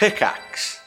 Pickaxe.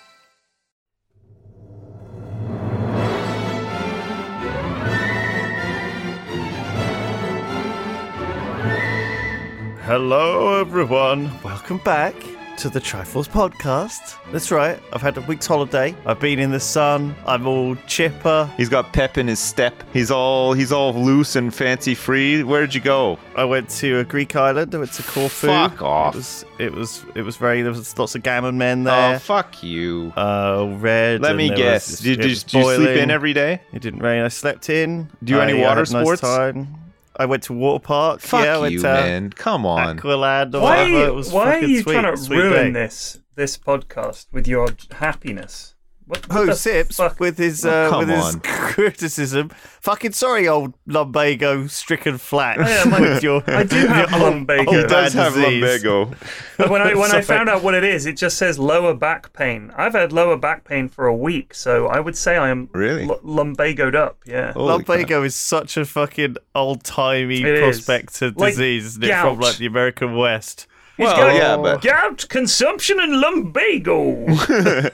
Hello, everyone. Welcome back to the Triforce podcast. That's right. I've had a week's holiday. I've been in the sun. I'm all chipper. He's got pep in his step. He's all he's all loose and fancy free. Where'd you go? I went to a Greek island. I went to Corfu. Fuck off. It was it was it was very. There was lots of gammon men there. Oh, fuck you. Uh, red. Let me guess. was- Did, did, did you sleep in every day? It didn't rain. I slept in. Do you I, any water a nice sports? time. I went to water park. Fuck yeah, I went you, to man. Come on. Aqualand or Why, are whatever. you, It was why are you sweet, trying to ruin day. this this podcast with your happiness? What, what Oh, Sips fuck? with his Oh, uh, come with his on. criticism. Fucking sorry, old lumbago stricken flat. Oh, yeah, my- with your, I do have your lumbago. old He He does have disease. lumbago. But when I when I found out what it is, it just says lower back pain. I've had lower back pain for a week, so I would say I am Really? l- lumbagoed up. Yeah. Holy crap. Lumbago is such a fucking old timey It is. prospector Like disease, isn't it? From like the American West. He's Well, got yeah, but- gout, consumption, and lumbago.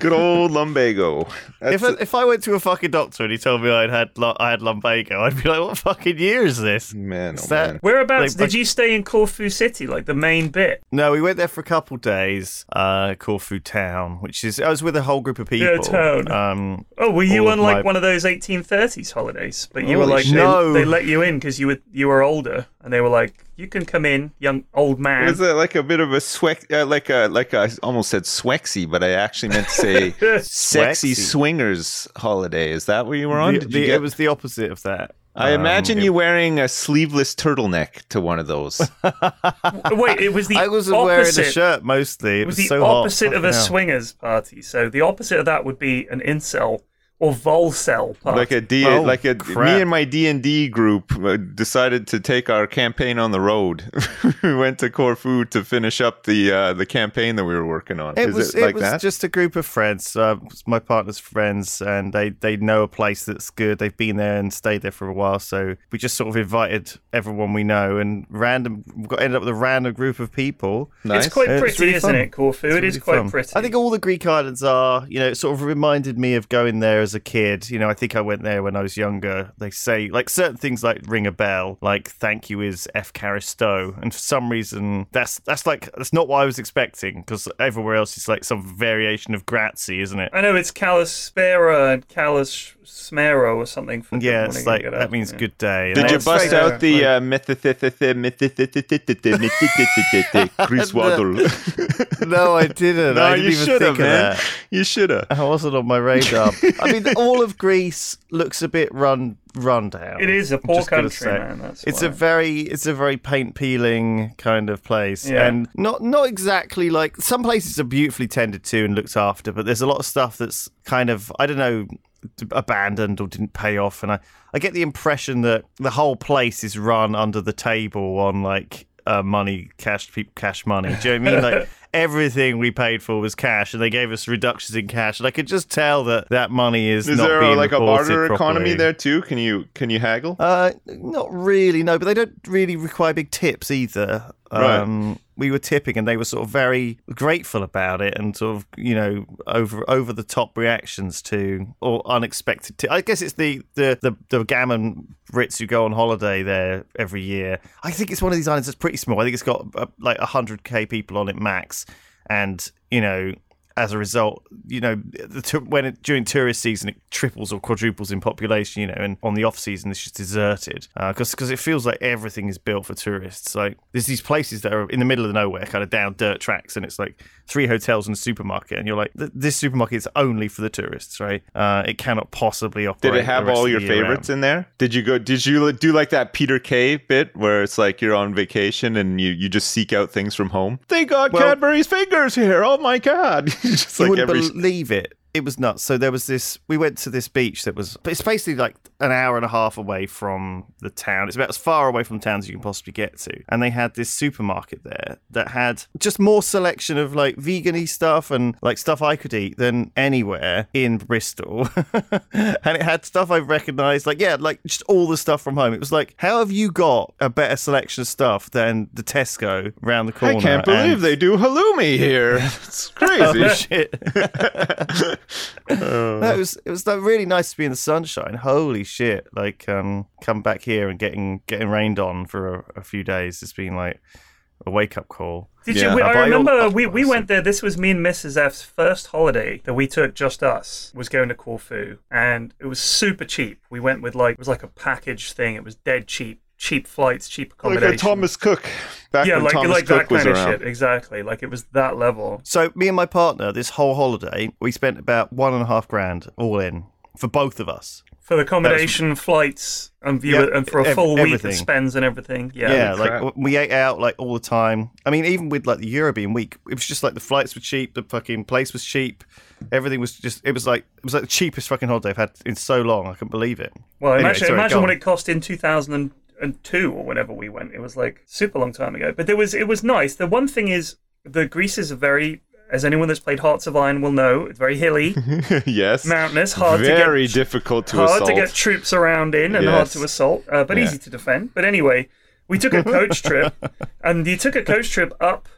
Good old lumbago. That's If I, if I went to a fucking doctor and he told me I'd had I had lumbago, I'd be like, "What fucking year is this?" man, Is oh that- man. Whereabouts Like- did you stay in Corfu City, like the main bit? No, we went there for a couple days. Uh, Corfu town, which is I was with a whole group of people. Yeah, town. Um, Oh, were you on like my- one of those 1830s holidays? But you were like, shit. they, No. they let you in because you were you were older, and they were like, you can come in, young old man. It was it like a bit of a sweck, uh, like a like a, I almost said swexy, but I actually meant to say sexy swingers holiday. Is that what you were on? the- Did the- you get? It was the opposite of that. I Um, imagine it- you wearing a sleeveless turtleneck to one of those. Wait, it was the I was opposite. wearing a shirt mostly. It It was was the so hot. opposite of a swingers party. So the opposite of that would be an incel or volcel party. like a D, Oh, like a crap. me and my D and D group uh, decided to take our campaign on the road. we went to Corfu to finish up the uh, the campaign that we were working on. It Is was it like was that? just a group of friends, uh, my partner's friends, and they they know a place that's good. They've been there and stayed there for a while, so we just sort of invited everyone we know, and random we got ended up with a random group of people. nice. It's quite It's pretty, really isn't fun. it, Corfu? It's It is really quite fun. pretty. I think all the Greek islands are, you know, it sort of reminded me of going there as a kid. You know, I think I went there when I was younger. They say like certain things like ring a bell, like thank you is Efharisto, and for some reason that's that's like that's not what I was expecting because everywhere else is like some variation of grazie, isn't it? I know it's Calispera and Calis Smero or something. For Yeah, it's like that means good day. Did you it's bust out the uh, Chris Waddle? No, I didn't. I No, didn't you even should think have, of man. that. You should have. I wasn't on my radar. I mean, all of Greece looks a bit run run down. It is a poor country, man. That's It's why. a very it's a very paint peeling kind of place, Yeah. and not not exactly like some places are beautifully tended to and looked after, but there's a lot of stuff that's kind of I don't know abandoned or didn't pay off, and I I get the impression that the whole place is run under the table on like. Uh, money, cash, pe- cash money. Do you know what I mean? Like everything we paid for was cash, and they gave us reductions in cash, and I could just tell that that money is, Is not there being like a barter economy there too? Can you can you haggle? Uh, not really, no. But they don't really require big tips either. Right. Um, we were tipping, and they were sort of very grateful about it, and sort of you know over over the top reactions to or unexpected. T- I I guess it's the the the, the gammon Brits who go on holiday there every year. I think it's one of these islands that's pretty small. I think it's got uh, like hundred k people on it max, and you know as a result, you know, the when it, during tourist season it triples or quadruples in population, you know, and on the off season it's just deserted because because it feels like everything is built for tourists. Like there's these places that are in the middle of nowhere, kind of down dirt tracks, and it's like three hotels and a supermarket, and you're like, this supermarket is only for the tourists, right? Uh, it cannot possibly operate. Did it have all your favorites round. in there? Did you go? Did you do like that Peter Kay bit where it's like you're on vacation and you, you just seek out things from home? They got Well- Cadbury's fingers here. Oh my god! just you like wouldn't every believe it. It was nuts. So there was this. We went to this beach that was. It's basically like an hour and a half away from the town. It's about as far away from town as you can possibly get to. And they had this supermarket there that had just more selection of like vegan stuff and like stuff I could eat than anywhere in Bristol. and it had stuff I recognized, like, yeah, like just all the stuff from home. It was like, how have you got a better selection of stuff than the Tesco round the corner? I can't believe And- they do halloumi here. It's crazy. Oh shit! Oh. no, it was it was like, really nice to be in the sunshine. Holy shit! Like, um, come back here and getting getting rained on for a, a few days. It's been like a wake up call. Did Yeah. you? We, I I remember al- we, we went there. This was me and Mrs. F's first holiday that we took. Just us was going to Corfu, and it was super cheap. We went with like it was like a package thing. It was dead cheap, cheap flights, cheap like accommodation. a Thomas Cook. Back yeah, when like Thomas like Cook that was kind of around. shit. Exactly. Like it was that level. So me and my partner, this whole holiday, we spent about one and a half grand all in for both of us. For the accommodation, flights, and view Yeah, and for a ev- full week everything. of spends and everything. Yeah. Yeah, like crap. we ate out like all the time. I mean, even with like the European week, it was just like the flights were cheap, the fucking place was cheap, everything was just. It was like it was like the cheapest fucking holiday I've had in so long. I couldn't believe it. Well, Anyway, imagine, sorry, imagine what it cost in 2002 or whenever we went. It was like super long time ago. But there was it was nice. The one thing is the Greece is a very, as anyone that's played Hearts of Iron will know, it's very hilly, yes. mountainous, hard Very to get difficult to hard assault. to get troops around in and hard to assault, uh, but Yeah. easy to defend. But anyway, we took a coach trip, and you took a coach trip up.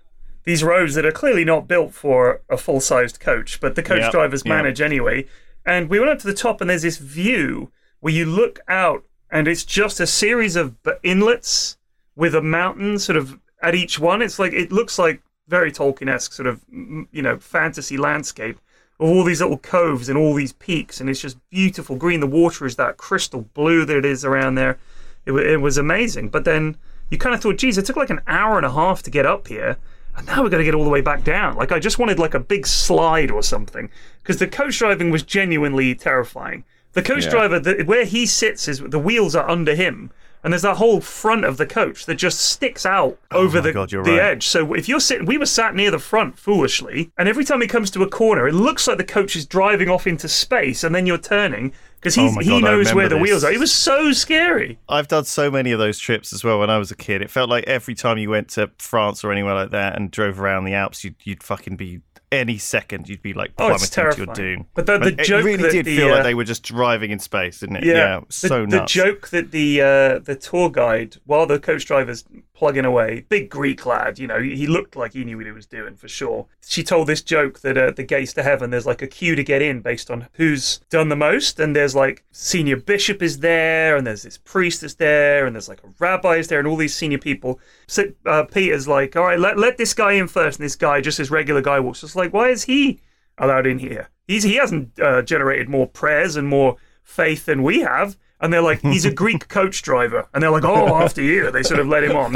These roads that are clearly not built for a full-sized coach, but the coach Yep, drivers yep. manage anyway. And we went up to the top, and there's this view where you look out, and it's just a series of inlets with a mountain sort of at each one. It's like it looks like very Tolkien-esque sort of you know fantasy landscape of all these little coves and all these peaks, and it's just beautiful green. The water is that crystal blue that it is around there. It, it was amazing. But then you kind of thought, geez, it took like an hour and a half to get up here. And now we're going to get all the way back down. Like, I just wanted like a big slide or something. Because the coach driving was genuinely terrifying. The coach Yeah. driver, the, where he sits, is the wheels are under him. And there's that whole front of the coach that just sticks out oh over Oh my the, God, the right. edge. So if you're sitting, we were sat near the front foolishly, and every time he comes to a corner, it looks like the coach is driving off into space, and then you're turning because Oh he knows where the wheels are. It was so scary. I've done so many of those trips as well when I was a kid. It felt like every time you went to France or anywhere like that and drove around the Alps, you'd, you'd fucking be any second you'd be like Oh, plummeting to your doom. But the- the it joke really did the, feel uh, like they were just driving in space, didn't it? Yeah, it was the, so the joke that the uh, the tour guide, while the coach driver's plugging away, big Greek lad, you know, he looked like he knew what he was doing for sure. She told this joke that at the gates to heaven, there's like a queue to get in based on who's done the most, and there's like senior bishop is there, and there's this priest is there, and there's like a rabbi is there, and all these senior people. So uh, Peter's like, all right, let let this guy in first, and this guy, just this regular guy, walks. It's like, why is he allowed in here? He's he hasn't uh, generated more prayers and more faith than we have. And they're like, he's a Greek coach driver. And they're like, oh, after you. They sort of let him on.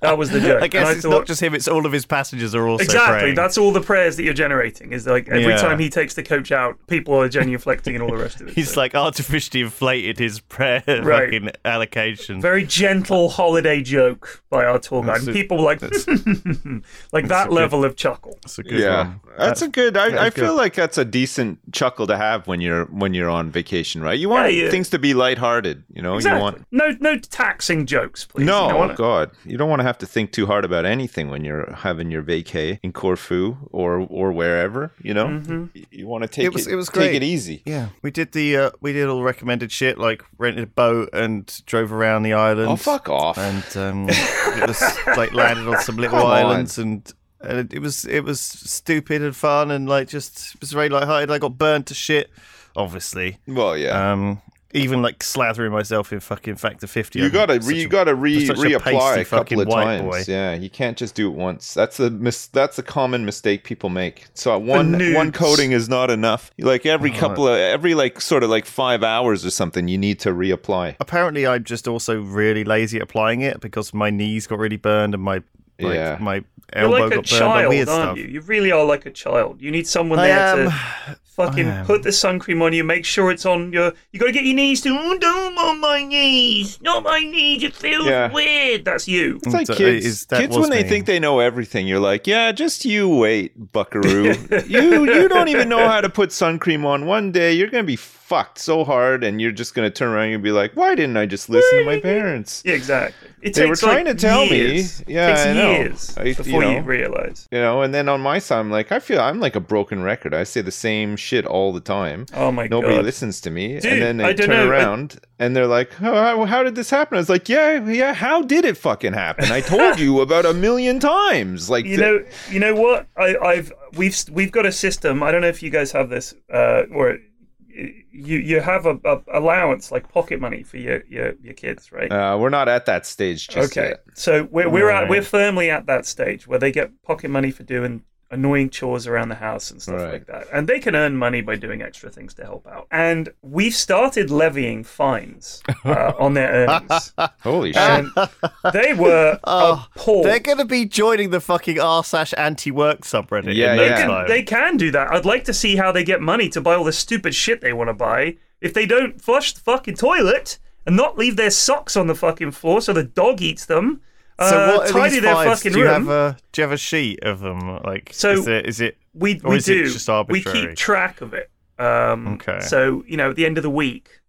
That was the joke. I guess I it's thought, not just him; it's all of his passengers are also exactly. praying. That's all the prayers that you're generating. Is like every Yeah. time he takes the coach out, people are genuflecting and all the rest of it. He's So, like artificially inflated his prayer Right. fucking allocation. very gentle holiday joke by our tour guide. And a- people were like, like that a good- level of chuckle. That's a good yeah, one. that's a good. I, I is good. feel like that's a decent chuckle to have when you're when you're on vacation, right? You want Yeah, yeah. things to be lighthearted. You know, Exactly. you want. No, no taxing jokes, please. No, You oh wanna- God, you don't want to have to think too hard about anything when you're having your vacay in Corfu or or wherever. You know, Mm-hmm. you, you want to take It was- it, it was take it easy. Yeah, we did the uh, we did all the recommended shit like rented a boat and drove around the island. Oh fuck off! And um, it was like landed on some little Come on. islands and. And it, it was it was stupid and fun and like just it was very lighthearted. I got burned to shit, obviously. well, yeah. Um, even like slathering myself in fucking factor fifty. you I'm gotta re, you a- gotta re such a reapply pasty a couple of times. boy. Yeah, you can't just do it once. That's a mis- That's a common mistake people make. So one nudes. one coating is not enough. Like every Oh, couple of every like sort of like five hours or something, you need to reapply. Apparently, I'm just also really lazy at applying it because my knees got really burned and my like, Yeah. my You're elbow like a got burned by child, weird aren't stuff. you? You really are like a child. You need someone I there am. to fucking I put the sun cream on you, make sure it's on your. You got to get your knees to. Oh, don't on my knees, not my knees. It feels Yeah. weird. That's you. It's like So, uh, kids. is- that kids was when they me. think they know everything, you're like, yeah, just you wait, Buckaroo. you you don't even know how to put sun cream on. One day you're gonna be fucked so hard, and you're just gonna turn around and be like, "Why didn't I just listen to my parents?" Yeah, exactly. It They were trying like, to tell me. Yeah, it takes I know. years I- you before you, know. realize. You know, and then on my side, I'm like, I feel I'm like a broken record. I say the same shit all the time. Oh my Nobody god. Nobody listens to me, Dude, and then I they turn know, I- around and they're like, oh, how, "How did this happen?" I was like, "Yeah, yeah. How did it fucking happen? I told you about a million times." Like, you th- know, you know what? I, I've we've we've got a system. I don't know if you guys have this, uh, or you you have a, a allowance like pocket money for your your, your kids, right? uh, we're not at that stage just okay, yet. so we're we're at we're firmly at that stage where they get pocket money for doing annoying chores around the house and stuff Right. like that, and they can earn money by doing extra things to help out. And we've started levying fines uh, on their earnings, Holy shit! and they were Oh, appalled. They're going to be joining the fucking r slash anti work subreddit Yeah, in no yeah. They can, time. they can do that. I'd like to see how they get money to buy all the stupid shit they want to buy. If they don't flush the fucking toilet and not leave their socks on the fucking floor so the dog eats them, so uh, what are tidy these fucking Do you room. have a do you have a sheet of them? Like, So- is, there, is it we we do. we keep track of it. Um, Okay. So you know, at the end of the week,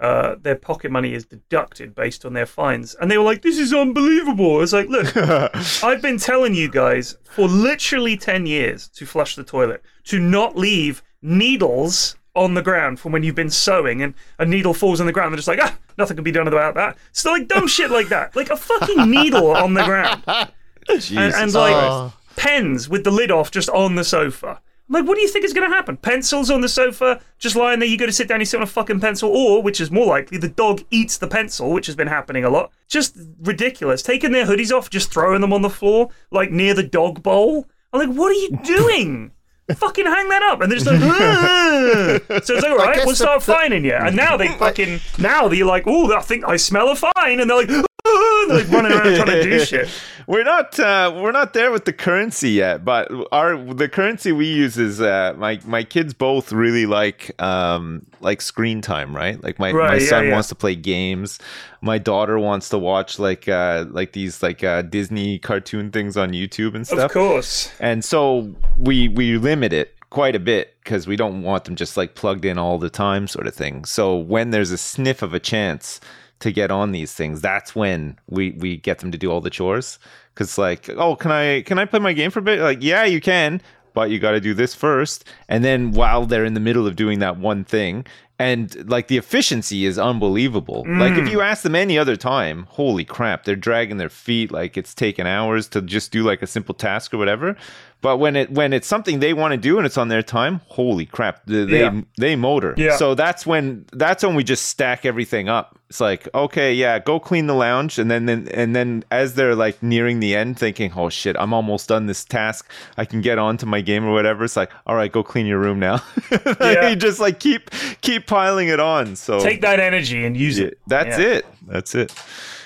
uh, their pocket money is deducted based on their fines, and they were like, "This is unbelievable." I was like, "Look, I've been telling you guys for literally 10 years to flush the toilet, to not leave needles on the ground from when you've been sewing and a needle falls on the ground. They're just like, ah, nothing can be done about that. So, like, dumb shit like that. Like a fucking needle on the ground. Jesus And, and like, Oh. pens with the lid off just on the sofa. I'm like, what do you think is going to happen? Pencils on the sofa, just lying there. You go to sit down, you sit on a fucking pencil, or, which is more likely, the dog eats the pencil, which has been happening a lot. Just ridiculous. Taking their hoodies off, just throwing them on the floor, like near the dog bowl. I'm like, what are you doing? Fucking hang that up. And they're just like, "Ugh." so it's like, all right, we'll the- start fining you. And now they fucking, now they're like, oh, I think I smell a fine. And they're like, "Ugh," they're like running around trying to do shit. We're not uh, we're not there with the currency yet, but our the currency we use is uh, my my kids both really like um, like screen time, right? Like my, my yeah, son yeah. wants to play games, my daughter wants to watch like uh, like these like uh, Disney cartoon things on YouTube and stuff. Of course. And so we we limit it quite a bit because we don't want them just like plugged in all the time sort of thing. So when there's a sniff of a chance to get on these things, that's when we we get them to do all the chores. Cause like, oh, can I can I play my game for a bit? Like, yeah, you can, but you got to do this first. And then while they're in the middle of doing that one thing, and like the efficiency is unbelievable. Like if mm. you ask them any other time, holy crap, they're dragging their feet like it's taken hours to just do like a simple task or whatever. But when it when it's something they want to do and it's on their time, holy crap, they they, Yeah. they motor. Yeah. So that's when that's when we just stack everything up. It's like, okay, yeah, go clean the lounge, and then, then and then as they're like nearing the end, thinking, oh shit, I'm almost done this task. I can get on to my game or whatever. It's like, all right, go clean your room now. Yeah. you just like keep keep piling it on. So Take that energy and use it. that's Yeah. it. That's it.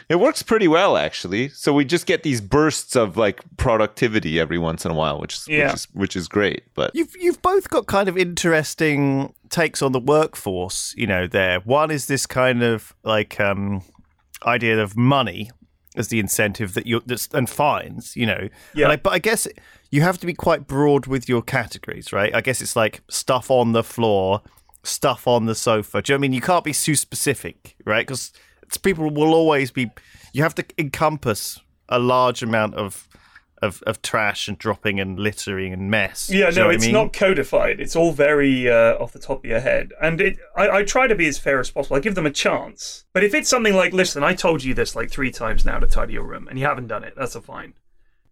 It works pretty well actually. So we just get these bursts of like productivity every once in a while, which is Yeah. which is which is great. But You've you've both got kind of interesting takes on the workforce, you know, there. One is this kind of like um idea of money as the incentive that you that's and fines, you know. Yeah. And I, but I guess you have to be quite broad with your categories, right? I guess it's like stuff on the floor, stuff on the sofa. Do you know what I mean? You can't be too specific, right? Because people will always be. You have to encompass a large amount of. Of, of trash and dropping and littering and mess. Yeah, Do you know no, what I it's mean? not codified. It's all very uh, off the top of your head, and it. I, I try to be as fair as possible. I give them a chance, but if it's something like, "Listen, I told you this like three times now to tidy your room, and you haven't done it," that's a fine.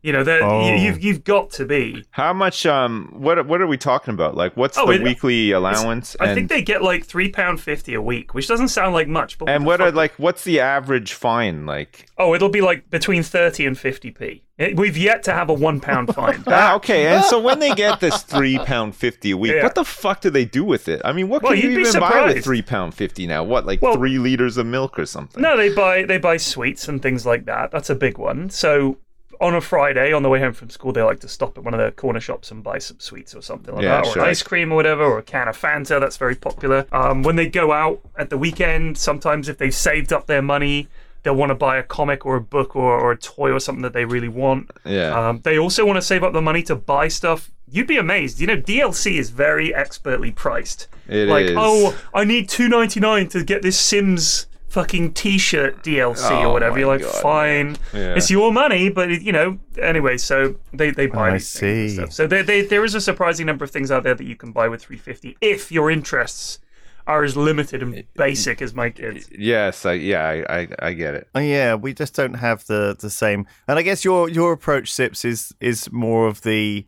You know, that Oh. you, you've you've got to be. how much um what what are we talking about? Like what's Oh, the it- weekly allowance I and think they get like three pound fifty a week, which doesn't sound like much, but and what are like what's the average fine like? Oh, it'll be like between thirty and fifty p. We've yet to have a one pound fine. Ah, okay. And so when they get this three pound fifty a week, Yeah. what the fuck do they do with it? I mean, what Well, can you even buy with three pound fifty now? What, like Well- three liters of milk or something? No, they buy they buy sweets and things like that. That's a big one. So on a Friday, on the way home from school, they like to stop at one of the corner shops and buy some sweets or something like Yeah, that, or sure. ice cream or whatever, or a can of Fanta. That's very popular. Um, when they go out at the weekend, sometimes if they've saved up their money, they'll want to buy a comic or a book or, or a toy or something that they really want. Yeah. Um, they also want to save up the money to buy stuff you'd be amazed. You know, DLC is very expertly priced. It like, is. oh, I need two ninety nine to get this Sims fucking T-shirt DLC Oh or whatever. You're like, God, fine, Yeah. it's your money, but it, you know, anyway. So they they buy I see. and stuff. So they, they, there is a surprising number of things out there that you can buy with three fifty if your interests are as limited and basic as my kids. Yes, I yeah, I, I, I get it. Oh, yeah, we just don't have the, the same. And I guess your your approach, Sips, is is more of the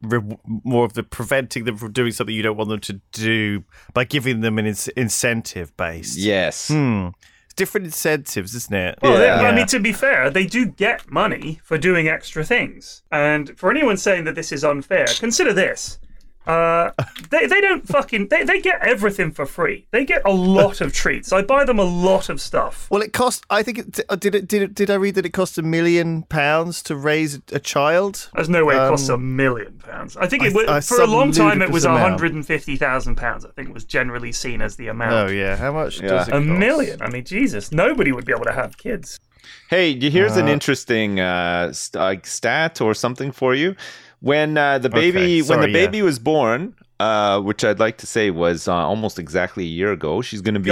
more of the preventing them from doing something you don't want them to do by giving them an in- incentive based. Yes. Hmm. Different incentives, isn't it? Well, they- Yeah. I mean, to be fair, they do get money for doing extra things. And for anyone saying that this is unfair, consider this. Uh, they, they don't fucking they, they get everything for free. They get a lot of treats. I buy them a lot of stuff. Well, it cost. I think it uh, did. It did. It, did I read that it cost a million pounds to raise a child? There's no way it costs a Um, million pounds. I think it was, I- for a long time it was ludicrous 150,000 pounds. I think was generally seen as the amount. Oh yeah, how much Yeah. does it A cost? million. I mean, Jesus, nobody would be able to have kids. Hey, y- here's an Uh, interesting uh, st- like stat or something for you. When uh, the baby Okay, when the sorry, yeah. baby was born, uh, which I'd like to say was uh, almost exactly a year ago. She's gonna be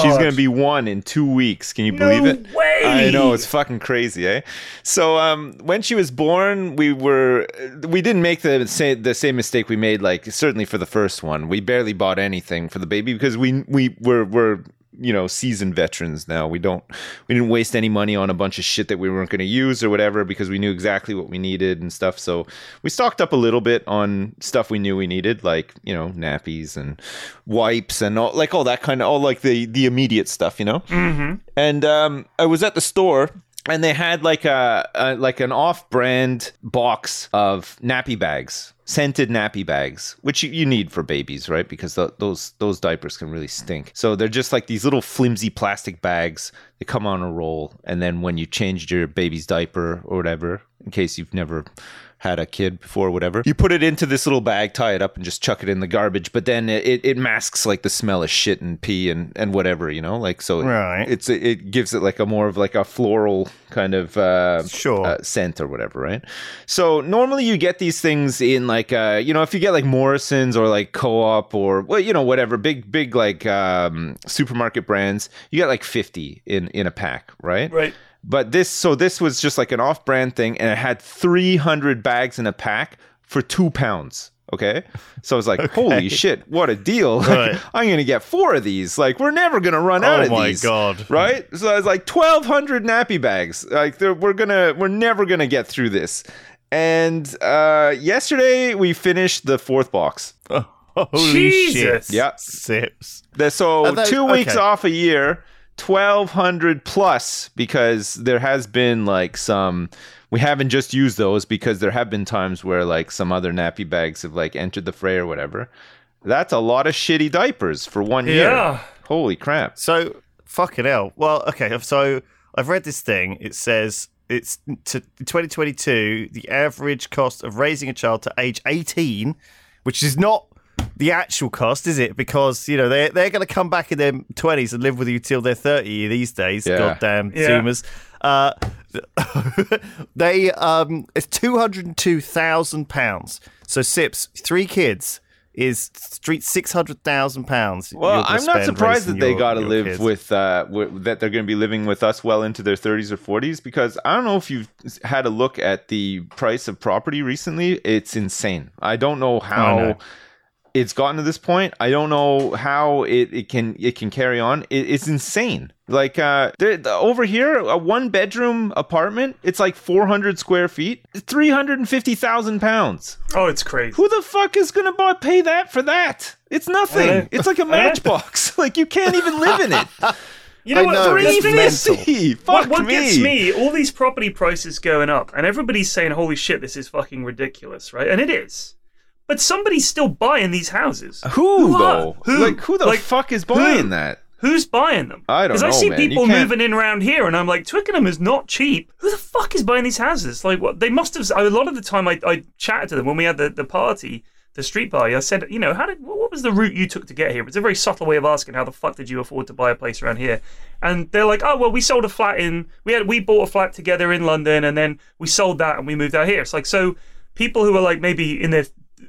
she's gonna be one in two weeks. Can you believe no it? way. I know it's fucking crazy, eh? So um, when she was born, we were we didn't make the same the same mistake we made. Like certainly for the first one, we barely bought anything for the baby because we we were were you know seasoned veterans now. We don't we didn't waste any money on a bunch of shit that we weren't going to use or whatever because we knew exactly what we needed and stuff. So we stocked up a little bit on stuff we knew we needed, like you know nappies and wipes and all like all that kind of all like the the immediate stuff, you know Mm-hmm. and um, I was at the store and they had like a, a like an off-brand box of nappy bags, scented nappy bags, which you, you need for babies, right? Because tho- those those diapers can really stink. So they're just like these little flimsy plastic bags. They come on a roll, and then when you changed your baby's diaper or whatever, in case you've never had a kid before, whatever. You put it into this little bag, tie it up, and just chuck it in the garbage. But then it, it masks like the smell of shit and pee and, and whatever, you know, like so. Right. It's it gives it like a more of like a floral kind of uh, Sure. uh, scent or whatever, right? So normally you get these things in like uh, you know if you get like Morrison's or like Co-op or well you know whatever big big like um, supermarket brands, you get like fifty in in a pack, right? Right. But this, so this was just like an off-brand thing, and it had 300 bags in a pack for two pounds. Okay, so I was like, "Holy shit, what a deal! Like, I'm gonna get four of these. Like, we're never gonna run out Oh of my these, god! right?" So I was like, "1,200 nappy bags. Like, we're gonna, we're never gonna get through this." And uh, yesterday we finished the fourth box. Holy Jesus. shit! Yeah. sips. So Are those- two weeks okay. off a year, twelve hundred plus because there has been like some. We haven't just used those because there have been times where like some other nappy bags have like entered the fray or whatever. That's a lot of shitty diapers for one year. Yeah. Holy crap! So fucking hell. Well, okay. So I've read this thing. It says it's to 2022. The average cost of raising a child to age 18, which is not the actual cost, is it? Because you know they they're going to come back in their 20s and live with you till they're 30 these days. Yeah. Goddamn Yeah. Zoomers. Uh, they um, it's two hundred and two thousand pounds. So Sips, three kids is street six hundred thousand pounds. Well, I'm not surprised that they got to live with uh, w- that they're going to be living with us well into their 30s or 40s because I don't know if you've had a look at the price of property recently. It's insane. I don't know how know. It's gotten to this point. I don't know how it, it can it can carry on. It, it's insane. Like uh, over here, a one bedroom apartment. It's like 400 square feet. 350,000 pounds. Oh, it's crazy. Who the fuck is gonna buy pay that for that? It's nothing. It's like a matchbox. like you can't even live in it. You know I what? know, Three fifty. Fuck What, what me. gets me? All these property prices going up, and everybody's saying, "Holy shit, this is fucking ridiculous!" Right? And it is. But somebody's still buying these houses. Who, Who though? who? Like who the Like, fuck is buying who? that? Who's buying them? I don't know. Because I see man. People moving in around here, and I'm like, Twickenham is not cheap. Who the fuck is buying these houses? Like, what? They must have. A lot of the time, I, I chatted to them when we had the, the party, the street party. I said, you know, how did what was the route you took to get here? It's a very subtle way of asking how the fuck did you afford to buy a place around here? And they're like, oh well, we sold a flat in we had we bought a flat together in London, and then we sold that and we moved out here. It's like so people who are like maybe in their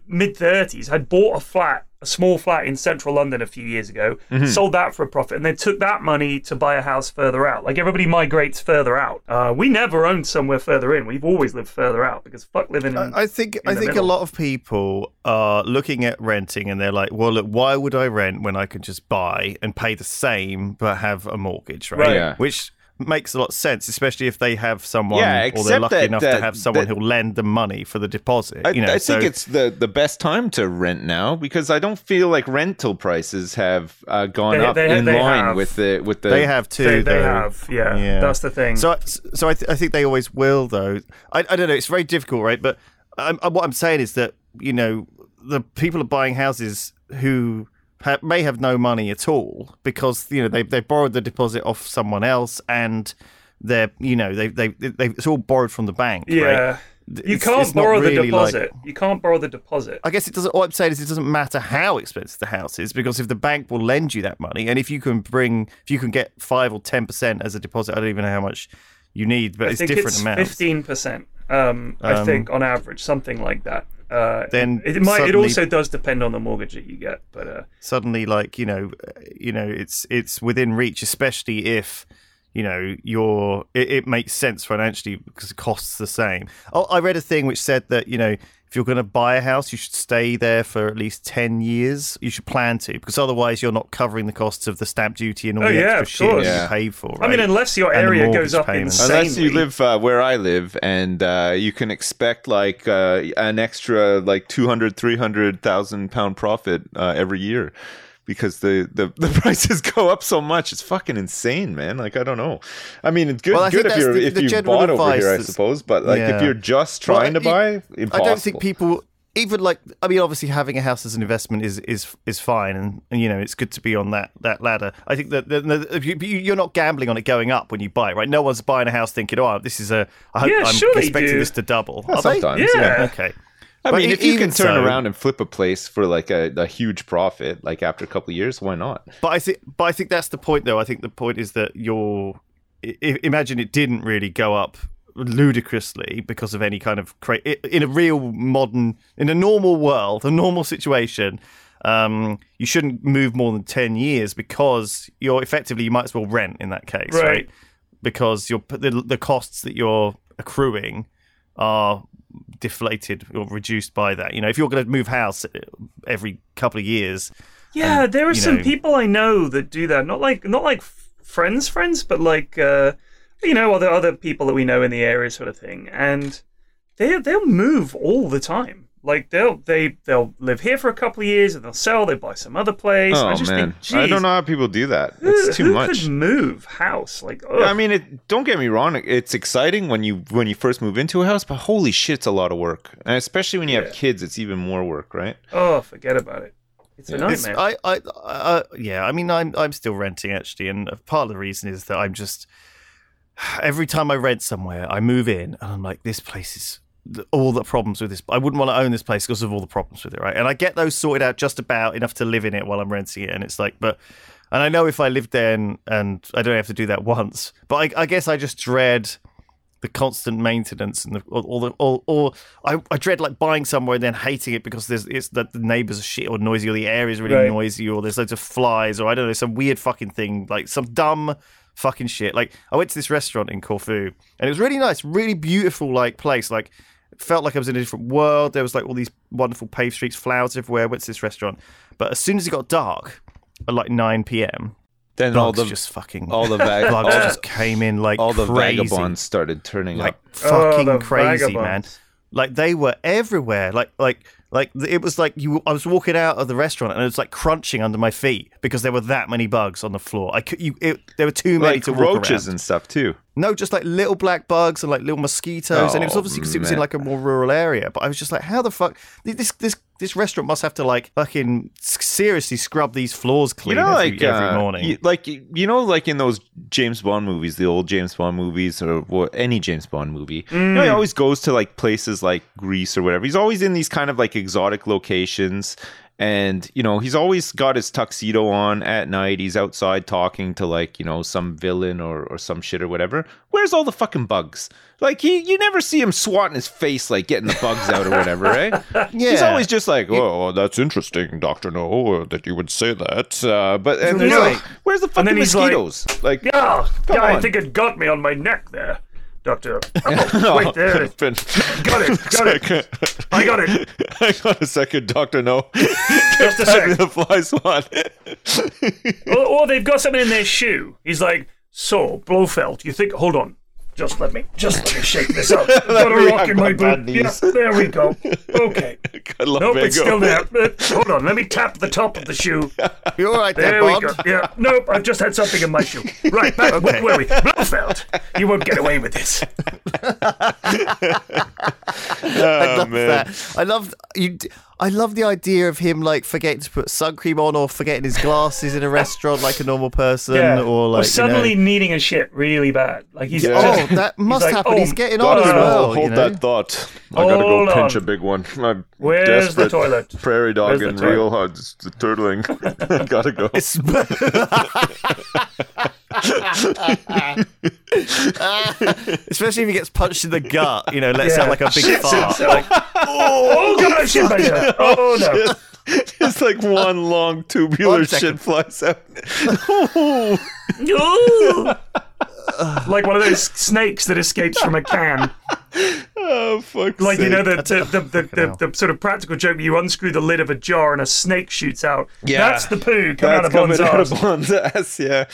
mid thirties had bought a flat, a small flat in central London a few years ago, Mm-hmm. sold that for a profit, and then took that money to buy a house further out. Like everybody migrates further out. Uh, we never owned somewhere further in. We've always lived further out because fuck living in. I think I the think a lot of people are looking at renting and they're like, well, look, why would I rent when I can just buy and pay the same but have a mortgage, right? Right. Yeah. Which makes a lot of sense, especially if they have someone Yeah, or except they're lucky that- enough to have someone that, who'll lend them money for the deposit. I, you know, I so think it's the, the best time to rent now because I don't feel like rental prices have uh, gone They- up they- in they line have. with the with the. they have too. they, they have, yeah, Yeah. That's the thing. So, so I, th- I think they always will, though. I, I don't know. It's very difficult, right? But I'm, I- what I'm saying is that you know the people are buying houses who ha- may have no money at all because you know they they borrowed the deposit off someone else and they're you know they they they it's all borrowed from the bank. yeah, right? you It's- can't it's borrow the really like- deposit. you can't borrow the deposit. I guess it doesn't. What I'm saying is, it doesn't matter how expensive the house is because if the bank will lend you that money, and if you can bring, if you can get five or ten percent as a deposit, I don't even know how much you need, but I it's different it's amounts. fifteen percent. Um, I Um, think on average, something like that. Uh, Then it might. it also does depend on the mortgage that you get, but uh, Suddenly, like you know, you know, it's it's within reach, especially if you know you're. It, it makes sense financially because it costs the same. Oh, I read a thing which said that you know. If you're going to buy a house, you should stay there for at least 10 years. You should plan to, because otherwise you're not covering the costs of the stamp duty and all Oh, the yeah, extra of shit course. you Yeah. pay for. I mean, unless your area goes up payments. insanely. Unless you live uh, where I live, and uh, you can expect like uh, an extra like 200, 300,000 pound profit uh, every year because the, the, the prices go up so much. It's fucking insane, man. Like, I don't know. I mean, it's good, Well, good if you're the- if the you general bought over here, I suppose. But like, Yeah. if you're just Well, trying to buy, impossible. I don't think people even like. I mean, obviously, having a house as an investment is is is fine, and, and you know, it's good to be on that that ladder. I think that the, the, if you, you're not gambling on it going up when you buy it, right? No one's buying a house thinking, "Oh, this is a. I hope Yeah, I'm sure expecting this to double." Well, Are they? sometimes, Yeah. Okay. I But mean, if you can turn so- around and flip a place for like a, a huge profit, like after a couple of years, why not? But I think, but I think that's the point, though. I think the point is that you're. I- I- imagine it didn't really go up ludicrously because of any kind of cra- in a real modern, in a normal world, a normal situation. Um, you shouldn't move more than ten years because you're effectively you might as well rent in that case, right? Right. Because you're the the costs that you're accruing are deflated or reduced by that. You know, if you're going to move house every couple of years, Yeah, there are some know- people I know that do that. Not like not like friends, friends, but like uh, you know other other people that we know in the area, sort of thing. And they they'll move all the time. Like they'll they they'll live here for a couple of years and they'll sell. They buy some other place. Oh I just man, think, I don't know how people do that. Who, It's too who much. could move house? Like, ugh. I mean, it, don't get me wrong. It's exciting when you when you first move into a house, but holy shit, it's a lot of work, and especially when you Yeah. have kids, it's even more work, right? oh, forget about it. It's a Yeah. It's, nightmare. I, I, I, yeah. I mean, I'm, I'm still renting actually, and part of the reason is that I'm just every time I rent somewhere, I move in, and I'm like, this place is all the problems with this. I wouldn't want to own this place because of all the problems with it, right? And I get those sorted out just about enough to live in it while I'm renting it, and it's like, but. And I know if I lived there and, and I don't have to do that once, but I, I guess I just dread the constant maintenance and the or, or the or, or I, I dread like buying somewhere and then hating it because there's it's that the neighbors are shit or noisy or the air is really Right. noisy or there's loads of flies or I don't know some weird fucking thing like some dumb fucking shit. Like I went to this restaurant in Corfu and it was really nice, really beautiful like place. Like it felt like I was in a different world. There was like all these wonderful paved streets, flowers everywhere. I went to this restaurant, but as soon as it got dark at like nine p.m., Then all the just fucking all the vag- all, bugs just came in like all the crazy vagabonds started turning like up. Oh, fucking the crazy, man. Like they were everywhere. Like like like it was like you. I was walking out of the restaurant and it was like crunching under my feet because there were that many bugs on the floor. I could you. It, there were too many Like to walk roaches around. and stuff too. No, just like little black bugs and like little mosquitoes, and it was Oh, obviously because it was in like a more rural area. But I was just like, how the fuck this this this restaurant must have to like fucking seriously scrub these floors clean You know, every, like every uh, morning. you- like you know, like in those James Bond movies, the old James Bond movies, or what, any James Bond movie. You know, he always goes to like places like Greece or whatever. He's always in these kind of like exotic locations, And, you know, he's always got his tuxedo on at night. He's outside talking to like, you know, some villain or, or some shit or whatever. Where's all the fucking bugs? Like he you never see him swatting his face like getting the bugs out or whatever, right? Yeah. He's always just like, "Oh, that's interesting, Doctor No, uh, that you would say that." Uh, but and There's where- like- where's the fucking then he's like, mosquitoes? Like, Yeah, Come yeah, I think it got me on my neck there, Doctor. Oh, wait, there it is. Got it, got it. I got it. Hang on a second, Doctor No. Just a second. the fly swat. Or, or they've got something in their shoe. He's like, so Blofeld, you think? Hold on. Just let me, just let me shake this up. I've got a rock in my boot. Yeah, there we go. Okay. Got a Nope, lumbago. it's still there. Uh, Hold on, let me tap the top of the shoe. You're all right there, There we go. Yeah. Nope, I've just had something in my shoe. Right, back. Okay. Where were we? Blofeld. You won't get away with this. I love man. that. I love you. D- I love the idea of him like forgetting to put sun cream on or forgetting his glasses in a restaurant like a normal person, Yeah. or like you know- suddenly needing a shit really bad. Like he's Yeah. just, Oh, that must like, happen. oh, He's getting on as well. hold you know? that thought. I gotta go Hold pinch on. a big one. I'm Where's the toilet? Prairie dog Where's the and real hard turtling. gotta go. It's- Especially if he gets punched in the gut, you know, lets Yeah. out like a big Shit fart. himself. oh, God, I shit myself. Oh, no. It's like one long tubular One second. shit flies out. Ooh. like one of those snakes that escapes from a can. Oh fuck! Like you know the the, the, the, the, the sort of practical joke. You unscrew the lid of a jar and a snake shoots out. Yeah. that's the poo coming out That's of Bond's coming out arse. of Bond's ass. Yeah,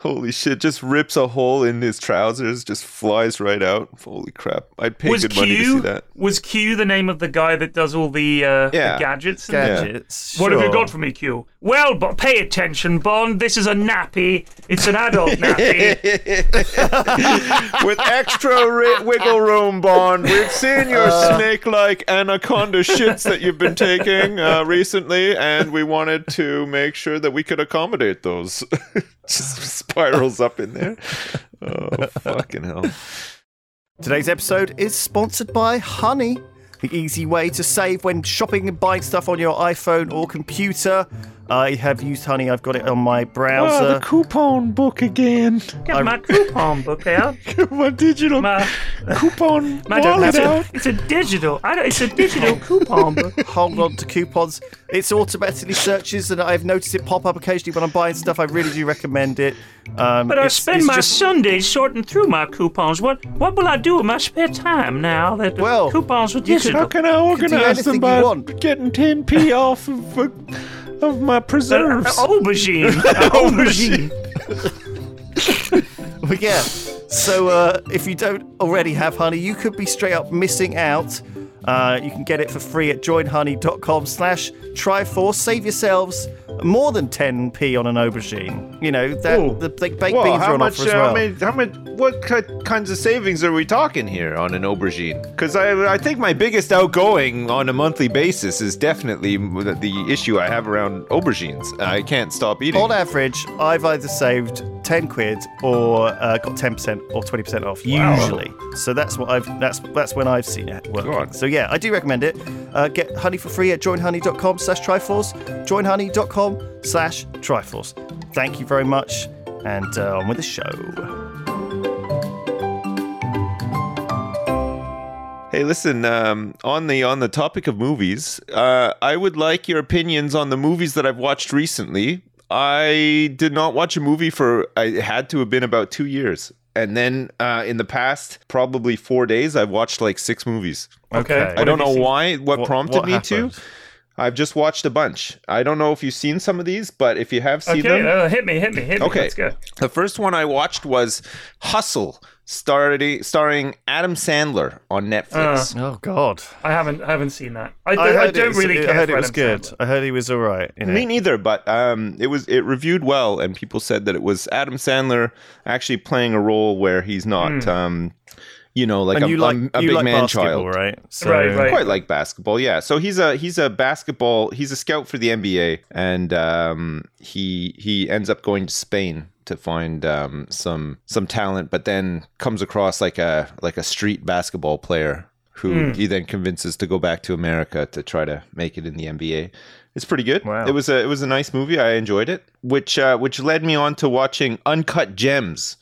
holy shit! Just rips a hole in his trousers, just flies right out. Holy crap! I'd pay Was good money to see that. was Q the name of the guy that does all the, uh, Yeah. the gadgets? and- Gadgets. What have you got for me, Q? Well, but pay attention, Bond. This is a nappy. It's an adult nappy. With extra ri- wiggle room, Bond. We've seen your Uh. snake-like anaconda shits that you've been taking uh, recently, and we wanted to make sure that we could accommodate those. Just spirals up in there. Oh fucking hell! Today's episode is sponsored by Honey, the easy way to save when shopping and buying stuff on your iPhone or computer. I have used Honey. I've got it on my browser. Oh, the coupon book again. Get my coupon book out. my digital My, coupon my it's, a, it's a digital. I don't, it's a digital coupon book. Hold on to coupons. It's automatically searches, and I've noticed it pop up occasionally when I'm buying stuff. I really do recommend it. Um, But I spend it's my just- Sundays sorting through my coupons. What what will I do with my spare time now that Well, coupons are you could- digital? How can I do organize them by you getting 10p off of, uh, of my preserves. Uh, preserves? aubergine. aubergine. But yeah. So uh, if you don't already have honey, you could be straight up missing out. Uh, you can get it for free at joinhoney.com slash Triforce. Save yourselves more than 10p on an aubergine. You know, that Ooh. the baked beans are on much? offer as uh, well. I mean, how much? What ki- kinds of savings are we talking here on an aubergine? Because I, I think my biggest outgoing on a monthly basis is definitely the, the issue I have around aubergines. I can't stop eating. on average, I've either saved 10 quid or uh, got 10% or 20% off usually. So that's what I've that's that's when I've seen it working. So yeah, I do recommend it. Uh, get honey for free at joinhoney.com slash triforce, joinhoney.com slash triforce. Thank you very much, and uh, on with the show. Hey, listen. Um, on the on the topic of movies, uh, I would like your opinions on the movies that I've watched recently. I did not watch a movie for. I had to have been about two years, and then uh, in the past probably four days, I've watched like six movies. Okay. I don't know seen? why. What, What- prompted what me happened? to? I've just watched a bunch. I don't know if you've seen some of these, but if you have seen Okay, them, uh, hit me, hit me, hit me. Okay. Let's go. the first one I watched was Hustle, starring starring Adam Sandler on Netflix. Oh God, I haven't, I haven't seen that. I, I, I, heard don't it, really I care heard for it was Adam good. Sandler. I heard he was all right. You know. Me neither, but um, it was it reviewed well, and people said that it was Adam Sandler actually playing a role where he's not, um, you know, like and a, you like a, a you big like man child. right? So, Right, right. Quite like basketball, yeah. So he's a he's a basketball he's a scout for the NBA, and um, he he ends up going to Spain to find um, some some talent, but then comes across like a like a street basketball player who he then convinces to go back to America to try to make it in the NBA. It's pretty good. Wow. It was a it was a nice movie. I enjoyed it, which uh, which led me on to watching Uncut Gems.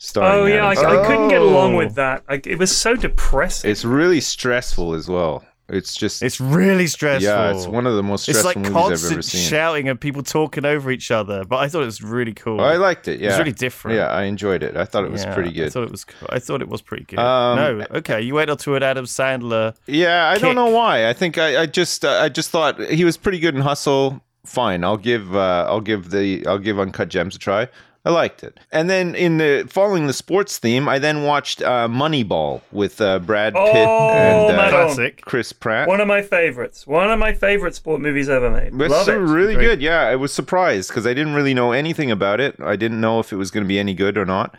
Starring Oh yeah, I, I couldn't get along with that. I, it was so depressing. It's really stressful as well. It's just It's really stressful. yeah, it's one of the most It's stressful like movies I've ever seen. shouting and people talking over each other. But I thought it was really cool. I liked it. Yeah, It's really different. Yeah, I enjoyed it. I thought it was Yeah, pretty good. I thought it was. cool. I thought it was pretty good. Um, no, okay. You went on to an Adam Sandler. Yeah, I kick. don't know why. I think I, I just uh, I just thought he was pretty good in Hustle. Fine, I'll give uh, I'll give the I'll give Uncut Gems a try. I liked it. And then in the following the sports theme, I then watched uh, Moneyball with uh, Brad Pitt Oh, and uh, Classic. Chris Pratt. One of my favorites. One of my favorite sport movies ever made. It's Love it. really Great. good. Yeah, I was surprised because I didn't really know anything about it. I didn't know if it was going to be any good or not.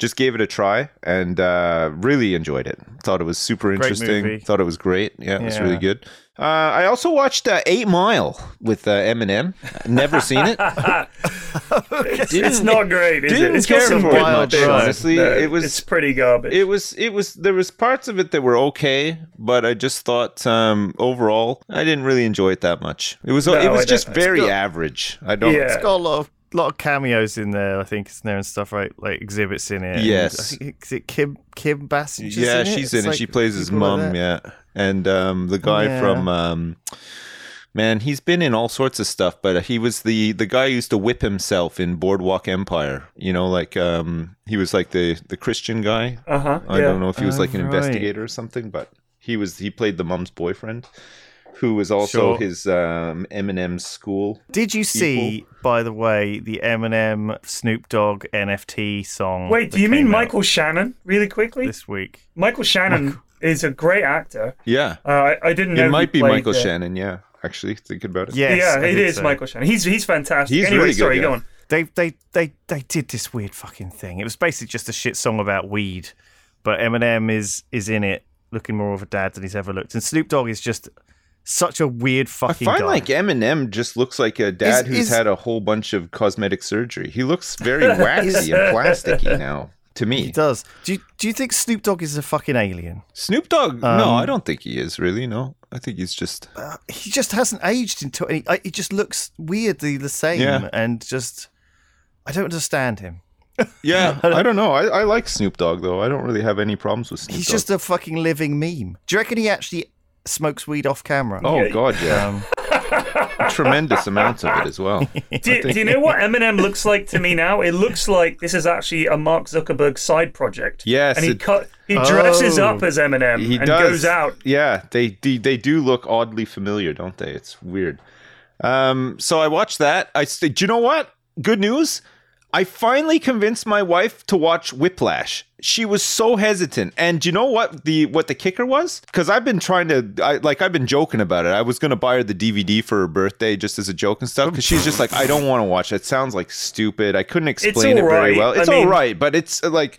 Just gave it a try and uh, really enjoyed it. Thought it was super interesting. movie. Thought it was great. Yeah, it was really good. Uh, I also watched uh, Eight Mile with uh, Eminem. Never seen it. It's not great, is didn't It's got care for it much, bits. honestly. No, It was- It's pretty garbage. It was. It was. There was parts of it that were okay, but I just thought um, overall I didn't really enjoy it that much. It was. No, it was I just very average. I don't. Yeah. It's got a lot of lot of cameos in there. I think isn't there and stuff right, like exhibits in it. And Yes. I think is it Kim Kim Basinger? yeah, in it? she's It's in it. like She plays his people mum. yeah, and um, the guy Yeah. from um, man, he's been in all sorts of stuff. But he was the the guy who used to whip himself in Boardwalk Empire. You know, like um, he was like the the Christian guy. uh huh. I don't know if he was Oh, like an right. investigator or something, but he was. He played the mum's boyfriend, who was also Sure. his um, Eminem's school. Did you see, by the way, the Eminem Snoop Dogg NFT song? Wait, do you mean Michael Shannon? Really quickly, this week? Michael Shannon is a great actor. Yeah, Uh, I, I didn't know it might be Michael uh, Shannon. Yeah, actually, thinking about it. Yes, yeah, I it think is so. Michael Shannon. He's he's fantastic. He's anyway, really good, sorry, yeah. go on. They they they they did this weird fucking thing. It was basically just a shit song about weed, but Eminem is is in it, looking more of a dad than he's ever looked, and Snoop Dogg is just such a weird fucking. I find guy. like Eminem just looks like a dad Is- who's is- had a whole bunch of cosmetic surgery. He looks very waxy and plasticky now. To me, he does. Do you do you think Snoop Dogg is a fucking alien? Snoop Dogg. no, Um, I don't think he is really. No, I think he's just. Uh, he just hasn't aged into. He, uh, he just looks weirdly the same, Yeah. and just I don't understand him. Yeah, I don't know. I, I like Snoop Dogg though. I don't really have any problems with Snoop He's Dogg. just a fucking living meme. Do you reckon he actually smokes weed off camera? Oh Yeah. god, yeah, Um, tremendous amounts of it as well. Do, do you know what Eminem looks like to me now? It looks like this is actually a Mark Zuckerberg side project. Yes, and he it- cut. He dresses Oh. up as Eminem He and does. goes out. Yeah, they, they they do look oddly familiar, don't they? It's weird. Um, so I watched that. I st- do you know what? Good news. I finally convinced my wife to watch Whiplash. She was so hesitant, and do you know what the what the kicker was? Because I've been trying to, I, like, I've been joking about it. I was gonna buy her the DVD for her birthday just as a joke and stuff. Because she's just like, I don't want to watch. It. it sounds like stupid. I couldn't explain it very alright. well. I It's mean- all right, but it's uh, like,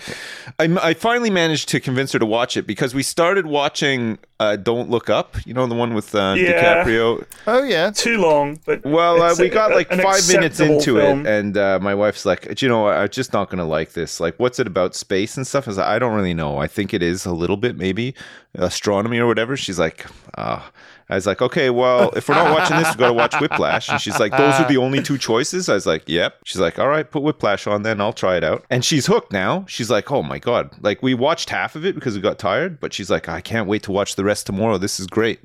I, I finally managed to convince her to watch it because we started watching uh, Don't Look Up. You know the one with uh, Yeah. DiCaprio. oh yeah. Too long, but Well, uh, we a- got like an five minutes into film. it, and uh, my wife's like, you know. I'm just not gonna like this. Like, what's it about space and stuff?" I was like, "I don't really know. I think it is a little bit, maybe astronomy or whatever." She's like, "Ah." I was like, "Okay, well, if we're not watching this, we got to watch Whiplash." And she's like, "Those are the only two choices." I was like, "Yep." She's like, "All right, put Whiplash on, then I'll try it out." And she's hooked now. She's like, "Oh my god!" Like we watched half of it because we got tired, but she's like, "I can't wait to watch the rest tomorrow. This is great."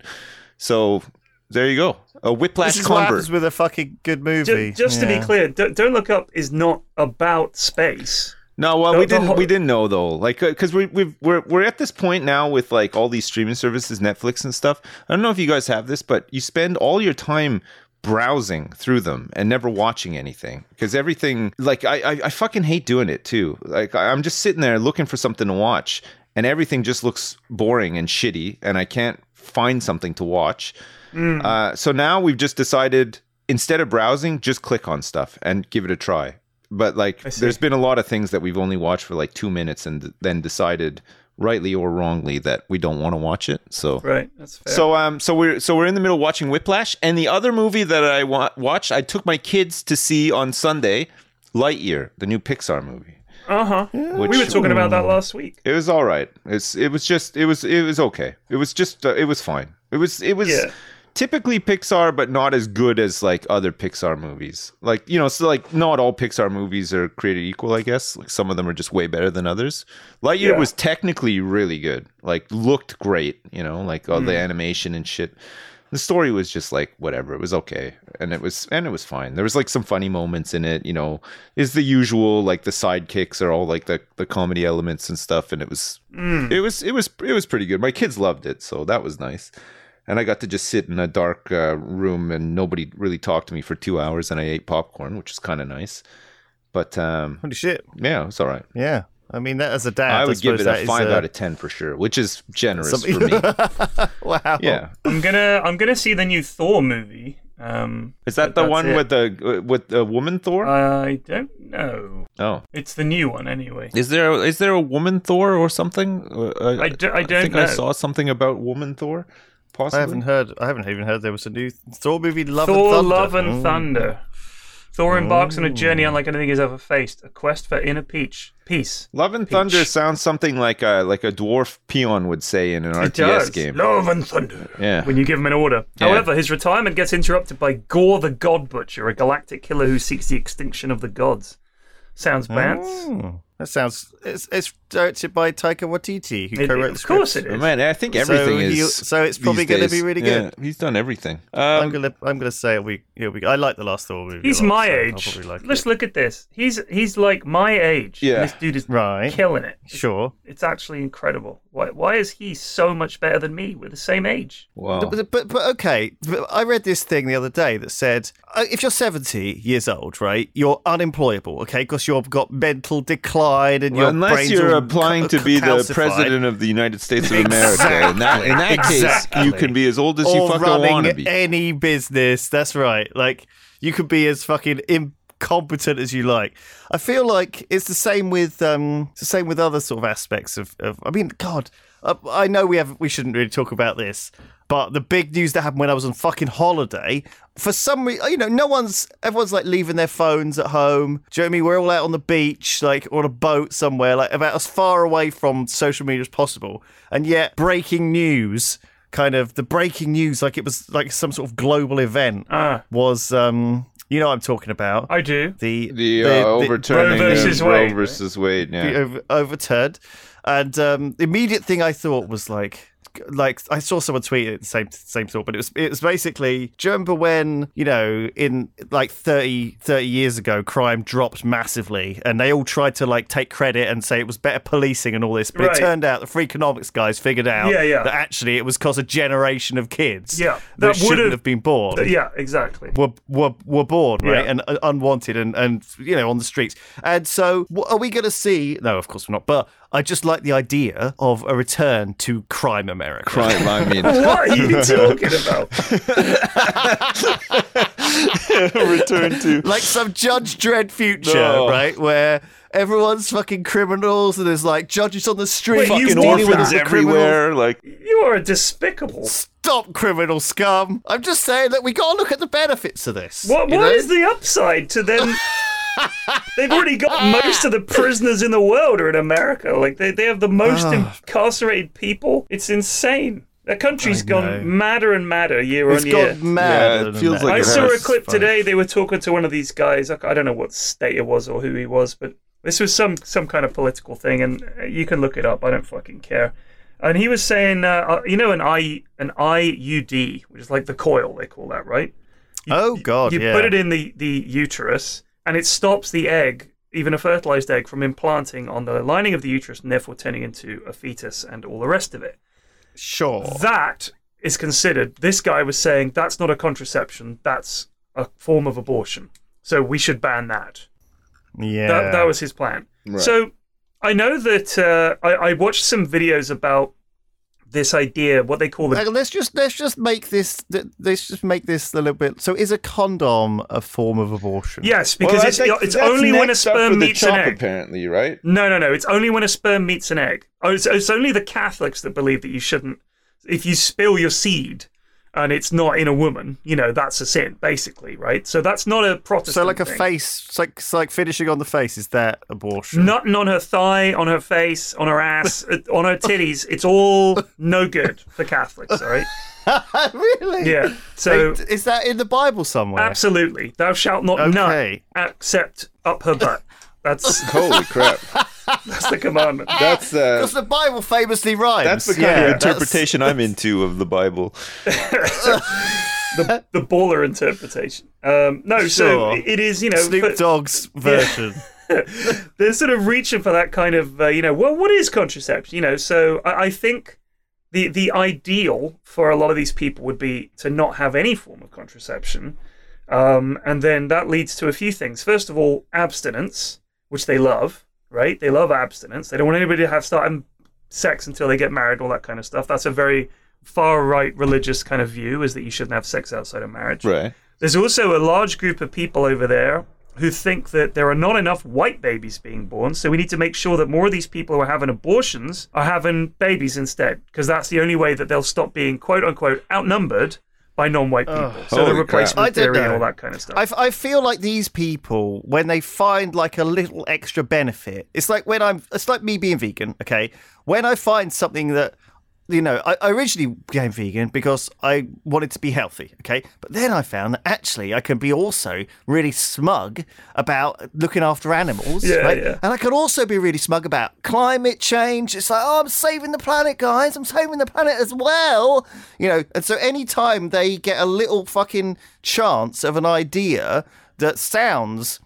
So there you go, a Whiplash This is convert. happens with a fucking good movie. Ju- just to be clear, Don't, Don't Look Up is not about space. No, well, The- we didn't. whole- we didn't know though, like, because we we've, we're we're at this point now with like all these streaming services, Netflix and stuff. I don't know if you guys have this, but you spend all your time browsing through them and never watching anything because everything. Like, I, I I fucking hate doing it too. Like, I- I'm just sitting there looking for something to watch, and everything just looks boring and shitty, and I can't find something to watch. Uh, so now we've just decided instead of browsing, just click on stuff and give it a try. But like, there's been a lot of things that we've only watched for like two minutes and then decided, rightly or wrongly, that we don't want to watch it. So. Right, that's fair. So um so we're so we're in the middle watching Whiplash and the other movie that I wa- watched I took my kids to see on Sunday Lightyear the new Pixar movie. uh huh. Which We were talking about that last week. it was all right. It's it was just it was it was okay. It was just uh, it was fine. It was it was Yeah. Typically Pixar, but not as good as like other Pixar movies. Like you know, so like not all Pixar movies are created equal. I guess like some of them are just way better than others. Lightyear Yeah. was technically really good. Like looked great. You know, like all Hmm. the animation and shit. The story was just like whatever. It was okay, and it was and it was fine. There was like some funny moments in it. You know, is the usual like the sidekicks are all like the the comedy elements and stuff, and it was Mm. it was it was it was pretty good. My kids loved it, so that was nice. And I got to just sit in a dark uh, room and nobody really talked to me for two hours, and I ate popcorn, which is kind of nice. But um, Holy shit! yeah, it's all right. Yeah, I mean that as a dad, I would give it a five uh, out of ten for sure, which is generous something- for me. wow. Yeah, I'm gonna I'm gonna see the new Thor movie. Um, is that the one it. with the uh, with the woman Thor? I don't know. oh, It's the new one anyway. is there is there a woman Thor or something? Uh, I do- I don't think I saw something about woman Thor. Possibly. I haven't heard. I haven't even heard there was a new Thor movie. Love Thor, and Thunder. Love and Mm. Thunder. Thor embarks on a journey unlike anything he's ever faced. A quest for inner peach, peace. Love and Thunder sounds something like a like a dwarf peon would say in an It RTS does. game. Love and thunder. Yeah. When you give him an order. Yeah. However, his retirement gets interrupted by Gorr the God Butcher, a galactic killer who seeks the extinction of the gods. Sounds bad. Oh, that sounds. It's, it's directed by Taika Waititi, who It- co-wrote the of course script. it Oh, man, I think So everything he'll- is. so it's probably gonna be really Yeah, good. he's done everything. I'm Um, gonna. I'm gonna say it'll be. It'll be. I like the last Thor movie. He's lot, my so I'll age. probably like Let's it. look at this. He's he's like my age. Yeah. This dude is Right. killing it. Sure. It's actually incredible. Why why is he so much better than me? We're the same age. wow. But, but but okay, I read this thing the other day that said uh, if you're 70 years old, right, you're unemployable, okay, because you've got mental decline and Well, your brain's you're all applying to be the president of the United States of America, in that in that case, Exactly. you can be as old as you fucking want to running be. any business. That's right. Like you could be as fucking incompetent as you like. I feel like it's the same with um, it's the same with other sort of aspects of. of I mean, God, uh, I know we have we shouldn't really talk about this, but the big news that happened when I was on fucking holiday. For some reason, you know, no one's everyone's like leaving their phones at home. Do you know what I mean? We're all out on the beach, like on a boat somewhere, like about as far away from social media as possible. And yet, breaking news kind of the breaking news like it was like some sort of global event Ah, was um you know what I'm talking about I do. the The, uh, overturning Roe versus of Roe Wade, versus Wade. Yeah. the over, overturned and um the immediate thing I thought was like like I saw someone tweet it the same same thought, but it was it was basically do you remember when, you know, in like 30, 30 years ago crime dropped massively and they all tried to like take credit and say it was better policing and all this, but Right. it turned out the free economics guys figured out Yeah, yeah. that actually it was because a generation of kids Yeah, that, that shouldn't have been born Th- Yeah, exactly. were were, were born right Yeah. and uh, unwanted and and you know on the streets and so what are we going to see no of course we're not but i just like the idea of a return to crime america Crime, I mean, What are you talking about? return to. like some judge dredd future No. right where everyone's fucking criminals and there's like judges on the street Wait, you Fucking dealing with orphans the criminals. everywhere. Like, You are a despicable. stop criminal scum i'm just saying that we got to look at the benefits of this What what know? is the upside to them? They've already got most of the prisoners in the world are in America. Like they, they have the most Ah. incarcerated people. It's insane. The country's I gone know. madder and madder year it's on year. got mad Yeah, it and feels mad. like I saw a clip Funny. today. They were talking to one of these guys. I I don't know what state it was or who he was, but this was some some kind of political thing, and uh, you can look it up. I don't fucking care. And he was saying, uh, uh, you know, an I an IUD, which is like the coil they call that, right? You- Oh, God, You yeah. put it in the the uterus, and it stops the egg, even a fertilized egg, from implanting on the lining of the uterus, and therefore turning into a fetus and all the rest of it. sure That is considered. This guy was saying that's not a contraception. That's a form of abortion. So we should ban that. yeah That, that was his plan. Right. So I know that uh, I, I watched some videos about this idea, what they call the Like, let's just let's just make this let's just make this a little bit. So, is a condom a form of abortion? yes, because Well, it's it's only when a next up for sperm the meets an egg. apparently, right? No, no, no. It's only when a sperm meets an egg. Oh, it's, it's only the Catholics that believe that you shouldn't. If you spill your seed and it's not in a woman, you know that's a sin, basically, right? So that's not a Protestant. So, like a thing. face, it's like it's like finishing on the face. Is that abortion? Nothing on her thigh, on her face, on her ass, uh, on her titties. It's all no good for Catholics, all right? really? Yeah. So Wait, is that in the Bible somewhere? absolutely, thou shalt not nut Okay. except up her butt. That's Holy crap! that's the commandment. That's uh, the Bible famously rhymes. that's the kind Yeah, of that's- interpretation I'm into of the Bible. the the baller interpretation. Um, no, so Sure. it is you know Snoop for- Dogg's version. they're sort of reaching for that kind of uh, you know well what is contraception you know so I, I think the the ideal for a lot of these people would be to not have any form of contraception um, and then that leads to a few things first of all abstinence which they love right? They love abstinence. They don't want anybody to have start sex until they get married all that kind of stuff. That's a very far right religious kind of view is that you shouldn't have sex outside of marriage. Right. there's also a large group of people over there who think that there are not enough white babies being born, so we need to make sure that more of these people who are having abortions are having babies instead, because that's the only way that they'll stop being quote unquote outnumbered by non-white people. so the Holy crap. replacement I theory and all that kind of stuff. I, f- I feel like these people, when they find like a little extra benefit, it's like when I'm, it's like me being vegan, okay? When I find something that, you know, I, I originally became vegan because I wanted to be healthy, okay? But then I found that actually I can be also really smug about looking after animals, Yeah, right? yeah. And I can also be really smug about climate change. It's like, oh, I'm saving the planet, guys. I'm saving the planet as well. You know, and so anytime they get a little fucking chance of an idea that sounds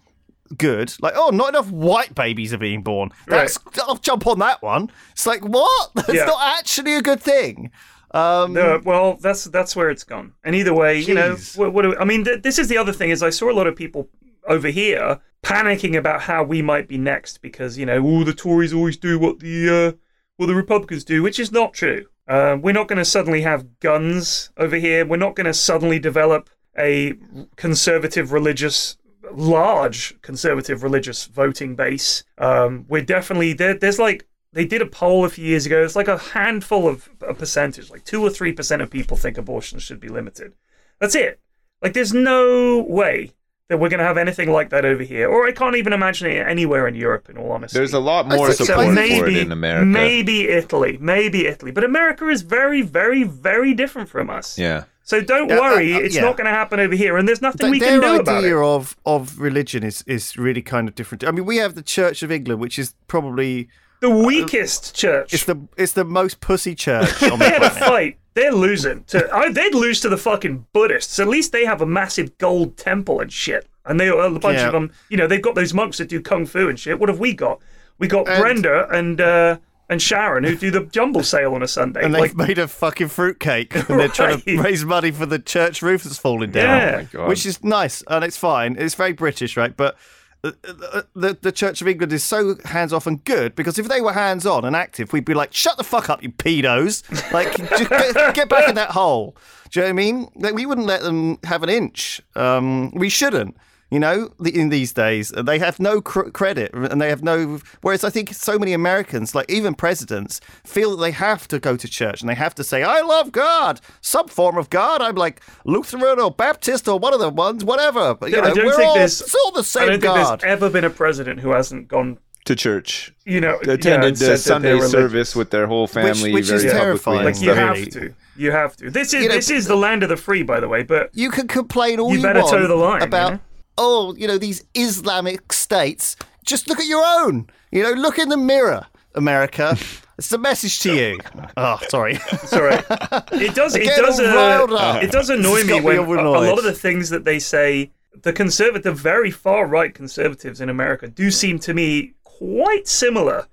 good, like, oh, not enough white babies are being born. That's I'll jump on that one. It's like, what? That's Yeah. not actually a good thing. Um, No, well, that's that's where it's gone. And either way, you know, what, what do, I mean, th- this is the other thing is I saw a lot of people over here panicking about how we might be next because you know, all the Tories always do what the uh, what the Republicans do, which is not true. Uh, we're not going to suddenly have guns over here. We're not going to suddenly develop a conservative religious large conservative religious voting base. Um, we're definitely there. There's like they did a poll a few years ago. It's like a handful of a percentage, like two or three percent of people think abortion should be limited. That's it. Like there's no way that we're going to have anything like that over here, or I can't even imagine it anywhere in Europe. In all honesty, There's a lot more think so. support Maybe- for it in America. Maybe Italy, maybe Italy, but America is very, very, very different from us. Yeah. So don't uh, worry, uh, it's yeah. not going to happen over here, and there's nothing Th- we can do about it. Their idea of of religion is is really kind of different. I mean, we have the Church of England, which is probably The weakest church. it's the it's the most pussy church on the they had a fight. They're losing. To, I, they'd lose to the fucking Buddhists. At least they have a massive gold temple and shit. And they a bunch Yeah. of them. You know, they've got those monks that do kung fu and shit. What have we got? We got And- Brenda and uh, and Sharon who do the jumble sale on a Sunday. and they've made a fucking fruitcake, and they're trying to raise money for the church roof that's falling down. Yeah. Oh which is nice and it's fine. It's very British, right? But uh, uh, the the Church of England is so hands off and good because if they were hands on and active, we'd be like, "Shut the fuck up, you pedos!" Like, just get, get back in that hole. Do you know what I mean? Like, we wouldn't let them have an inch. Um, we shouldn't. You know, in these days, uh, they have no cr- credit and they have no. Whereas I think so many Americans, like even presidents, feel that they have to go to church and they have to say, I love God, some form of God. I'm like Lutheran or Baptist or one of the ones, whatever. But, you I know, don't we're think all, there's- it's all the I same don't think God. there's ever been a president who hasn't gone. To church. You know, yeah, Attended and said the Sunday service with their whole family. which is very publicly terrifying. Like you have to. You have to. This is You know, this is the land of the free, by the way. But you can complain all You want. you, better want toe the line, you about know? Oh you know these islamic states just look at your own you know look in the mirror america it's a message to you oh sorry sorry. It does. It does. Uh, it does annoy me when a, a lot of the things that they say, the conservative, very far right conservatives in America, do seem to me quite similar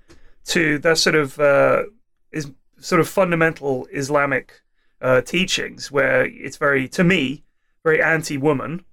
to their sort of uh, is sort of fundamental Islamic uh, teachings, where it's very, to me, very anti-woman.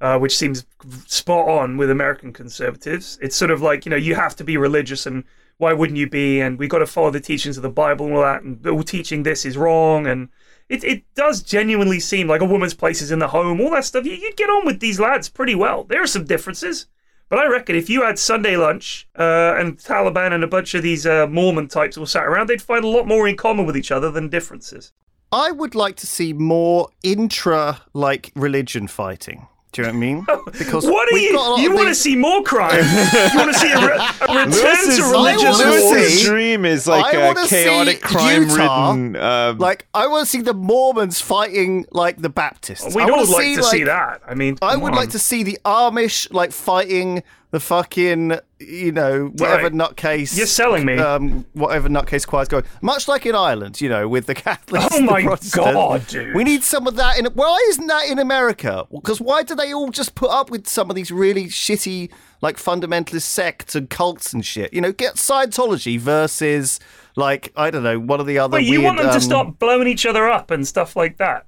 Uh, which seems spot on with American conservatives. It's sort of like you know you have to be religious, and why wouldn't you be? And we've got to follow the teachings of the Bible and all that. And all teaching this is wrong. And it it does genuinely seem like a woman's place is in the home. All that stuff. You, you'd get on with these lads pretty well. There are some differences, but I reckon if you had Sunday lunch uh, and Taliban and a bunch of these uh, Mormon types all sat around, they'd find a lot more in common with each other than differences. i would like to see more intra like religion fighting Do you know what I mean? Because What are you? got a lot You want to see more crime? you want to see a, re- a return Lewis's, to I religious wanna wars? Lewis's dream is like I a chaotic crime Utah, ridden. Uh, Like, I want to see the Mormons fighting like the Baptists. We'd I all want like to see that. I mean, I would on. like to see the Amish like fighting the fucking you know whatever Right. nutcase. You're selling me. Um, whatever nutcase choir's going. Much like in Ireland, you know, with the Catholics. Oh my God, dude. We need some of that in. Why isn't that in America? Because why do they all just put up with some of these really shitty like fundamentalist sects and cults and shit? You know, get Scientology versus like I don't know one of the other. But you weird, want them um, to stop blowing each other up and stuff like that.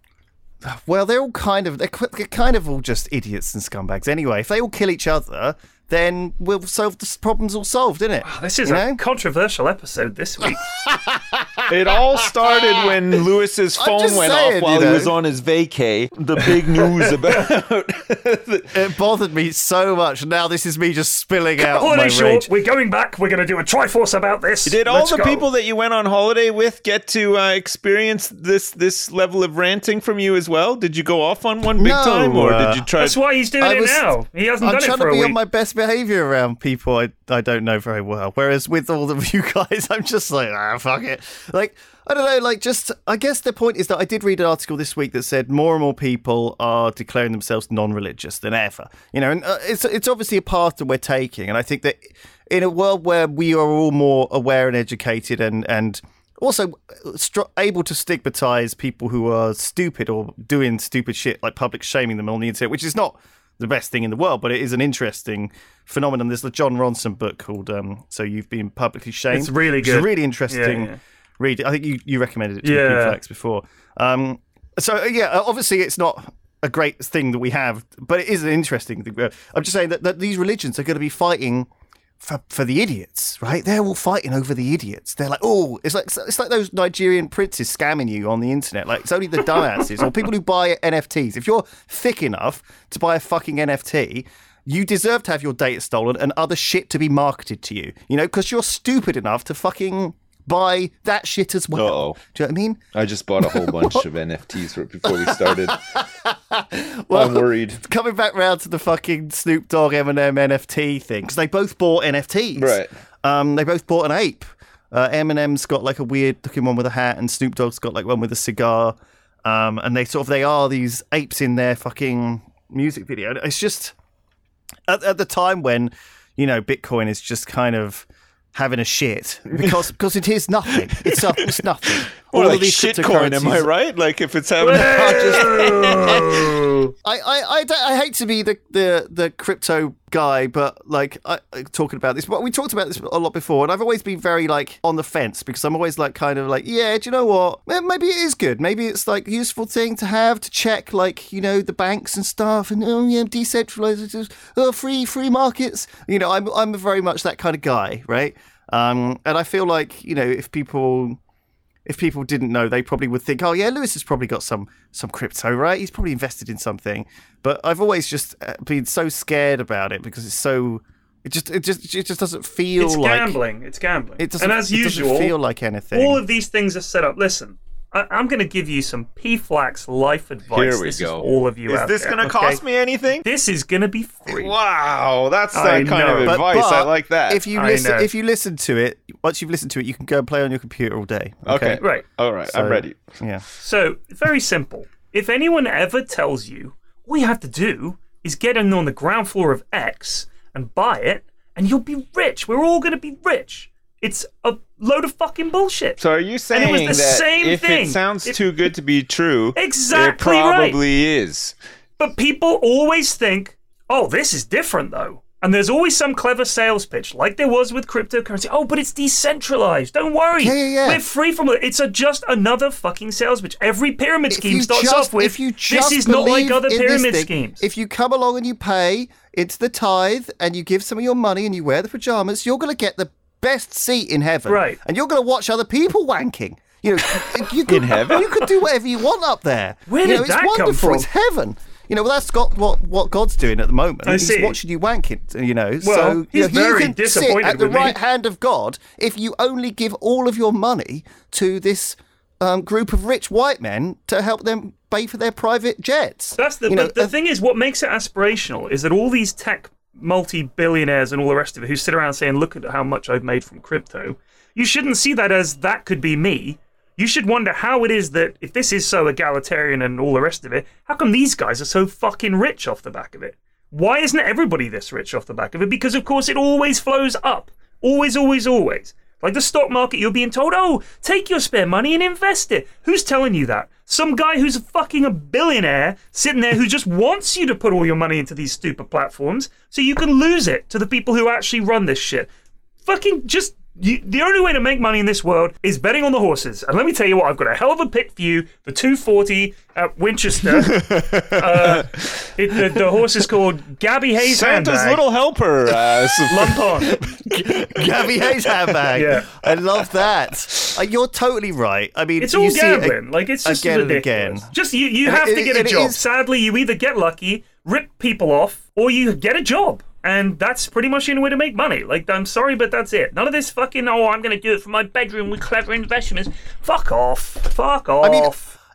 well, they're all kind of they're kind of all just idiots and scumbags anyway. If they all kill each other, then we'll solve the problems all solved, isn't it? This is You a know? controversial episode this week. it all started when Lewis's phone went saying, off while you he was on his vacay. The big news about It bothered me so much. Now this is me just spilling out my Holiday rage. short. We're going back. We're going to do a Triforce about this. Did all Let's the go. people that you went on holiday with get to uh, experience this this level of ranting from you as well? Did you go off on one big No, time, or uh, did you try? That's why he's doing I it was- now. He hasn't I'm done it trying to be on my best behavior around people I, I don't know very well. Whereas with all of you guys, I'm just like, ah, fuck it. Like, I don't know, like, just, I guess the point is that I did read an article this week that said more and more people are declaring themselves non religious than ever. You know, and uh, it's, it's obviously a path that we're taking. And I think that in a world where we are all more aware and educated and, and, also str- able to stigmatize people who are stupid or doing stupid shit, like public shaming them on the internet, which is not the best thing in the world, but it is an interesting phenomenon. There's the Jon Ronson book called um, "So You've Been Publicly Shamed." It's really good. a really interesting Yeah, yeah. read. I think you, you recommended it to Yeah. yeah. Flax before. Um, so uh, yeah, uh, obviously it's not a great thing that we have, but it is an interesting thing. Uh, I'm just saying that, that these religions are going to be fighting for, for the idiots, right? They're all fighting over the idiots. They're like, oh, it's like it's like those Nigerian princes scamming you on the internet. Like it's only the dumbasses or people who buy NFTs. If you're thick enough to buy a fucking NFT, you deserve to have your data stolen and other shit to be marketed to you. You know, because you're stupid enough to fucking buy that shit as well. Uh-oh. Do you know what I mean? I just bought a whole bunch of NFTs right before we started. I'm worried. Coming back round to the fucking Snoop Dogg Eminem NFT thing because they both bought NFTs. Right. Um, they both bought an ape. Uh, Eminem's got like a weird looking one with a hat, and Snoop Dogg's got like one with a cigar. Um, and they sort of they are these apes in their fucking music video. It's just at, at the time when you know Bitcoin is just kind of having a shit because because it is nothing. It's, it's nothing. Or All of like these shitcoin, am I right? Like if it's having Oh. I, I, I, I hate to be the, the, the crypto guy, but like I, I- talking about this, but we talked about this a lot before, and I've always been very like on the fence because I'm always like kind of like, yeah, do you know what? Maybe it is good. Maybe it's like a useful thing to have to check like you know the banks and stuff, and oh yeah, decentralized, it's just, oh free free markets. You know, I'm I'm very much that kind of guy, right? Um, and I feel like you know if people if people didn't know, they probably would think, "Oh yeah, Lewis has probably got some some crypto, right? He's probably invested in something." But I've always just uh, been so scared about it because it's so it just it just it just doesn't feel It's like gambling. It's gambling. it doesn't. and as it doesn't usual, feel like anything. all of these things are set up. Listen, I, I'm going to give you some P-Flax life advice. Here we this go. Is all of you Is out this there, gonna okay? cost me anything? This is going to be free. Wow, that's the I kind know. of But- advice I like that. If you I listen, know. if you listen to it, once you've listened to it, you can go and play on your computer all day. okay, Right. all right, I'm ready. Yeah. So, very simple. If anyone ever tells you all you have to do is get in on the ground floor of X and buy it, and you'll be rich, we're all going to be rich. It's a load of fucking bullshit. So are you saying it was the that same if thing. it sounds If- too good to be true, Exactly it right. probably is? But people always think, oh, this is different though. And there's always some clever sales pitch, like there was with cryptocurrency. Oh, but it's decentralized. Don't worry. Yeah, yeah, yeah. We're free from it. It's a, just another fucking sales pitch. Every pyramid scheme starts just- off with, if you this is not like other pyramid thing, schemes. If you come along and you pay into the tithe and you give some of your money and you wear the pajamas, you're going to get the best seat in heaven. Right. And you're going to watch other people wanking. You know, you could, In heaven? You could do whatever you want up there. Where you did know, it's that come wonderful. from? It's heaven. You know, well, that's got what what God's doing at the moment. I He's see. watching you wanking. You know, Well, so you know, very you can disappointed sit at the with me. right hand of God if you only give all of your money to this um, group of rich white men to help them pay for their private jets. That's the You know, but the uh, thing is what makes it aspirational is that all these tech multi-billionaires and all the rest of it who sit around saying look at how much I've made from crypto. You shouldn't see that as that could be me. You should wonder how it is that if this is so egalitarian and all the rest of it, how come these guys are so fucking rich off the back of it? Why isn't everybody this rich off the back of it? Because of course it always flows up. Always, always, always. Like the stock market, you're being told, oh, take your spare money and invest it. Who's telling you that? Some guy who's fucking a billionaire sitting there who just wants you to put all your money into these stupid platforms so you can lose it to the people who actually run this shit. Fucking just. You, the only way to make money in this world is betting on the horses. And let me tell you what, I've got a hell of a pick for you. The 240 at Winchester. uh, it, the, the horse is called Gabby Hayes Santa's Handbag. little helper. Uh, so- Lump on. Gabby Hayes handbag. Yeah. I love that. Uh, you're totally right. I mean, It's you all gambling. like it's just again and ridiculous. again. Just you, you have it- to get a it job. is- Sadly, you either get lucky, rip people off, or you get a job. And that's pretty much the only way to make money. Like, I'm sorry, but that's it. None of this fucking, oh, I'm going to do it from my bedroom with clever investments. Fuck off. Fuck off. I mean,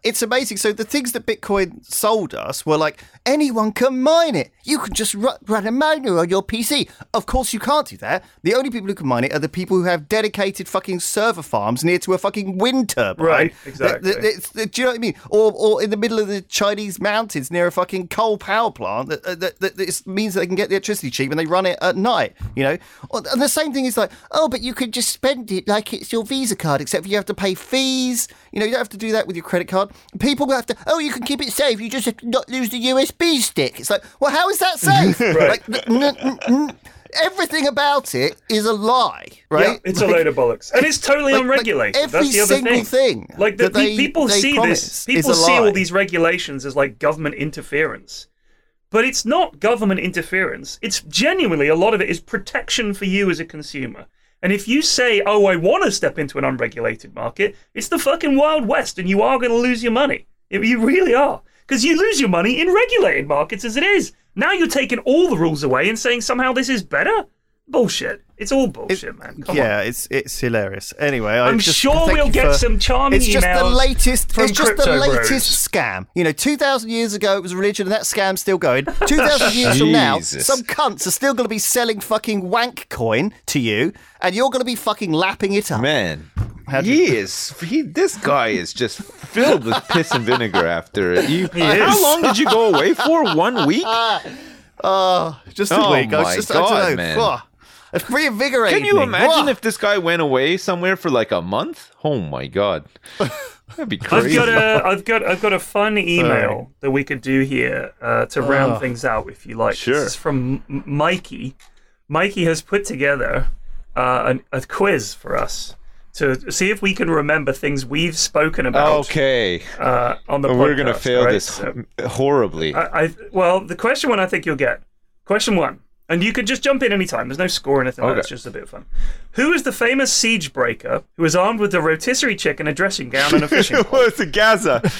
it's amazing. So the things that Bitcoin sold us were like anyone can mine it. You can just ru- run a miner on your PC. Of course, you can't do that. The only people who can mine it are the people who have dedicated fucking server farms near to a fucking wind turbine. Right, exactly. th- it's- th- do you know what I mean? Or, or in the middle of the Chinese mountains near a fucking coal power plant that, uh, that, that, that means they can get the electricity cheap and they run it at night. You know, and the same thing is like, oh, but you could just spend it like it's your Visa card, except you have to pay fees. You know, you don't have to do that with your credit card. People have to, oh, you can keep it safe. You just have to not lose the USB stick. It's like, well, how is that safe? Like, n- n- n- everything about it is a lie, right? Yeah, it's a load of bollocks, and it's totally like- like unregulated. every That's the other single thing. thing Like the, that they- people they see this, people see all these regulations as like government interference, but it's not government interference. It's genuinely a lot of it is protection for you as a consumer. And if you say, "Oh, I want to step into an unregulated market," it's the fucking wild west, and you are going to lose your money. You really are, because you lose your money in regulated markets as it is. Now you're taking all the rules away and saying somehow this is better. Bullshit. It's all bullshit, man. Come on. yeah, it's it's hilarious. Anyway, I I'm just, sure we'll get for- some charming It's just the latest. from It's just the latest Bros. scam. You know, two thousand years ago it was religion, and that scam's still going. Two thousand years from now, some cunts are still going to be selling fucking wank coin to you, and you're going to be fucking lapping it up. Man, How'd he you- is. He, this guy is just filled with piss and vinegar. After it. you, He how is. long did you go away for? One week? Oh, just a Oh week. I was my just, God, I don't know. man. Whoa. It's reinvigorating. Can you imagine Whoa. if this guy went away somewhere for like a month? Oh my god, that'd be I've crazy. got a, I've got, I've got a fun email that we could do here uh, to round Oh. things out, if you like. Sure. This is from Mikey. Mikey has put together uh, an, a quiz for us to see if we can remember things we've spoken about Okay, uh, on the podcast. we're gonna fail right? this So- horribly. I, I well, the question one I think you'll get. Question one, and you can just jump in anytime. There's no score or anything. Like. Okay. It's just a bit of fun. Who is the famous siege breaker who was armed with a rotisserie chicken, a dressing gown, and a fishing pole? it was a Gazza.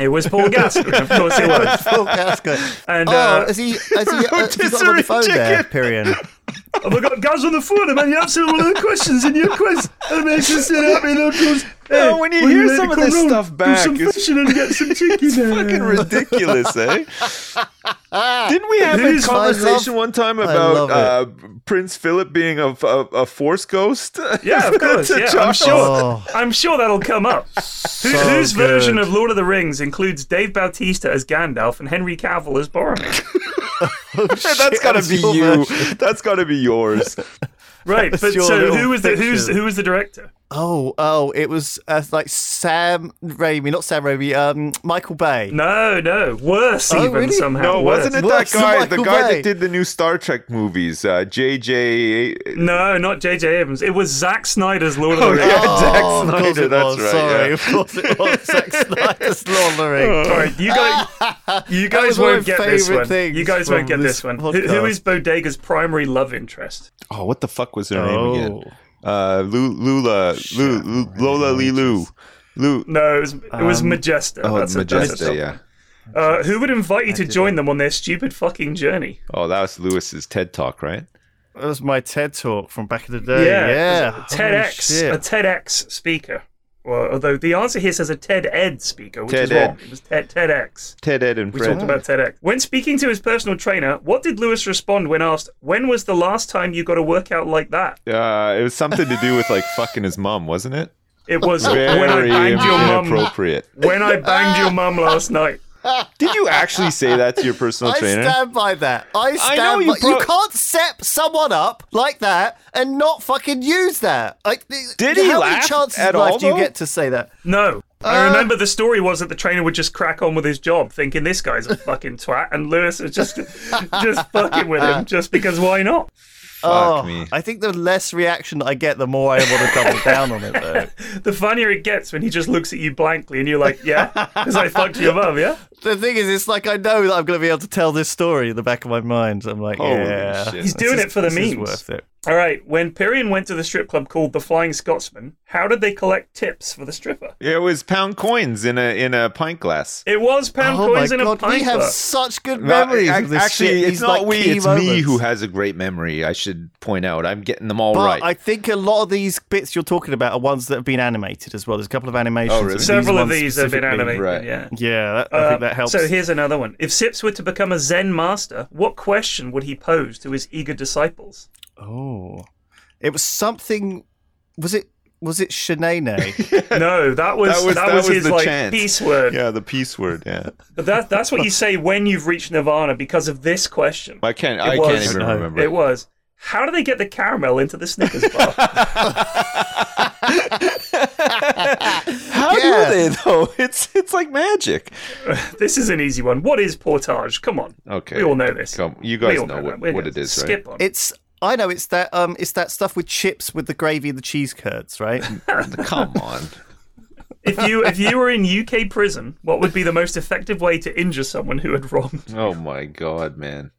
It was Paul Gascoigne, of course it was. Phil Gascoigne. And oh, uh, has he? Has he? Uh, has he got on Rotisserie the phone there, chicken. Pyrion? Have I got guys on the phone? Man, you answered all of the questions in your quiz. And makes us sit up and it goes, hey, when you will hear let some of come this round, stuff do back, some it's- fishing and get some chicken. Fucking ridiculous, eh? Didn't we have a Who's- I love- conversation one time about uh. Prince Philip being a, a, a force ghost? Yeah, of course. Yeah, I'm sure. Oh. I'm sure that'll come up. Who, whose good. version of Lord of the Rings includes Dave Bautista as Gandalf and Henry Cavill as Boromir? That's gotta That's be your you. version. That's gotta be yours. Right, but so little who was the who's fiction. who was the director? Oh, oh, it was uh, like Sam Raimi, not Sam Raimi, um, Michael Bay. No, no, worse Oh, even really? somehow. No, worse. wasn't it Worse that guy? The guy Bay. that did the new Star Trek movies, uh, J.J. No, not J.J. Abrams. It was Zack Snyder's Lord of the Rings. Oh, Rings. yeah. Zack Oh, of course Snyder, it that's was. right, Sorry, yeah. of course it was. Zack Snyder's Lord of the Rings. All right, you guys, you guys won't get this one. things You guys won't get this this one. Who, who podcast. is Bodega's primary love interest? Oh, what the fuck was her Oh. name again? Uh, Lu- Lula, Lu- Lu- Lola Lilu. Lu- No, it was it was Um, Majesta. oh, That's a- a Majesta, yeah. Uh, who would invite you to join them on their stupid fucking journey? Oh, that was Lewis's TED talk, right? That was my TED talk from back in the day. Yeah, Yeah. a TEDx, a. TEDx speaker. Well, although the answer here says a TED Ed speaker, which TED is Ed. wrong. It was TED TEDx. Ted, Ed, and We Fred. talked about TEDx. When speaking to his personal trainer, what did Lewis respond when asked, "When was the last time you got a workout like that?" Uh, it was something to do with like fucking his mum, wasn't it? It was Very when I banged your mum. inappropriate. When I banged your mum last night. Did you actually say that to your personal I trainer? I stand by that. I stand know you by. You can't set someone up like that and not fucking use that. Like, Did he how laugh many chances at in life all, do you though? get to say that? No. I Uh, remember the story was that the trainer would just crack on with his job, thinking this guy's a fucking twat, and Lewis was just just fucking with him, just because why not? Oh, me. I think the less reaction I get, the more I want to double down on it. Though The funnier it gets when he just looks at you blankly, and you're like, "Yeah, because I fucked your mum, yeah." the thing is, it's like I know that I'm going to be able to tell this story in the back of my mind. I'm like, Holy yeah, shit. He's doing is- it for the this memes. worth it. All right. When Pyrion went to the strip club called the Flying Scotsman, how did they collect tips for the stripper? It was pound coins in a in a pint glass. It was pound oh coins my in a god, pint we have glass. such good memories ac- of this actually, shit. it's These, not like, we, key it's me who has a great memory. I should point out. I'm getting them all But right. I think a lot of these bits you're talking about are ones that have been animated as well. There's a couple of animations. Oh, really? of these Several of these have been animated. Right. Yeah. Yeah, that, I Uh, think that helps. So here's another one. If Sips were to become a Zen master, what question would he pose to his eager disciples? Oh, it was something. Was it? Was it Shanae? No, that was That was- that that was was his the like chant. peace word. yeah, the peace word. Yeah, But that that's what you say when you've reached nirvana because of this question. I can't. It I was- can't even No. remember. It was. How do they get the caramel into the Snickers bar? How Yeah. do they though? It's it's like magic. this is an easy one. What is portage? Come on. Okay, We all know this. Come, you guys all know what, what know. it is, right? Skip on. it's. I know it's that. Um, it's that stuff with chips with the gravy and the cheese curds, right? Come on. If you if you were in UK prison, what would be the most effective way to injure someone who had wronged? Oh my god, man.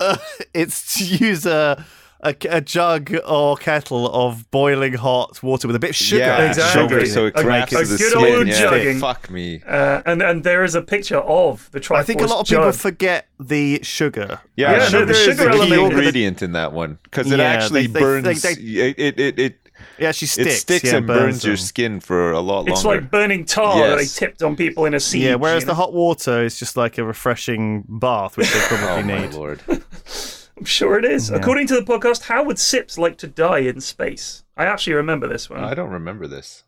it's to use a, a a jug or kettle of boiling hot water with a bit of sugar. Yeah, Exactly. sugar, so it A- cracks a the good skin. old yeah. jugging. Fuck me. Uh, and and there is a picture of the Triforce I think a lot of people jug. forget the sugar. Yeah, Yeah, no, sugar, is sugar the key ingredient in that one because it Yeah, actually they- they- burns. they- it, it, it, it, It actually sticks. it sticks yeah, and burns, burns your skin for a lot longer. It's like burning tar that they tipped on people in a siege. Yeah, whereas you the know? hot water is just like a refreshing bath, which they probably oh probably my lord. I'm sure it is. According to the podcast, how would Sips like to die in space? I actually remember this one. I don't remember this.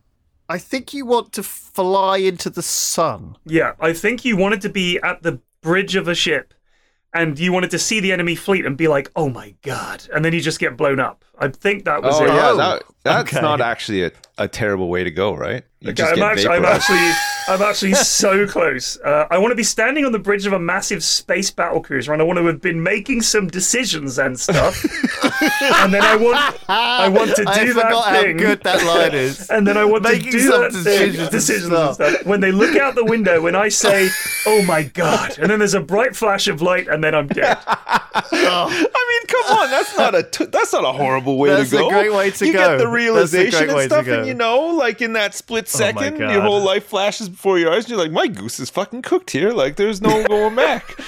I think you want to fly into the sun. Yeah, I think you wanted to be at the bridge of a ship and you wanted to see the enemy fleet and be like, oh my god. And then you just get blown up. I think that was Oh it. yeah, Oh, that, that's okay. not actually a, a terrible way to go, right? You Okay, I'm, actually, I'm actually, I'm actually so close. Uh, I want to be standing on the bridge of a massive space battle cruiser, and I want to have been making some decisions and stuff. and then I want, I want to do I that forgot how thing. good that line is. And then I want Making to do some that decisions thing, and decisions and stuff. stuff. When they look out the window, when I say, "Oh my god," and then there's a bright flash of light, and then I'm dead. Oh, I mean, come on, that's not a t- that's not a horrible way That's to a go. great way to you go. get the realization and stuff, and you know, like in that split Oh second, God. your whole life flashes before your eyes. And you're like, my goose is fucking cooked here. Like, there's no going back.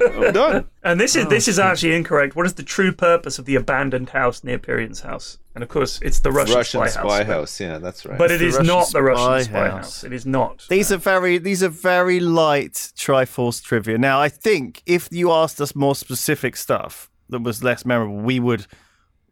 I'm done. And this is Oh, this is actually incorrect. What is the true purpose of the abandoned house near Pyrion's house? And of course, it's the Russian, Russian spy, spy house. house. Yeah, that's right. But it's the is Russian not the Russian spy spy house. house. It is not. These are very these are very light Triforce trivia. Now, I think if you asked us more specific stuff that was less memorable, we would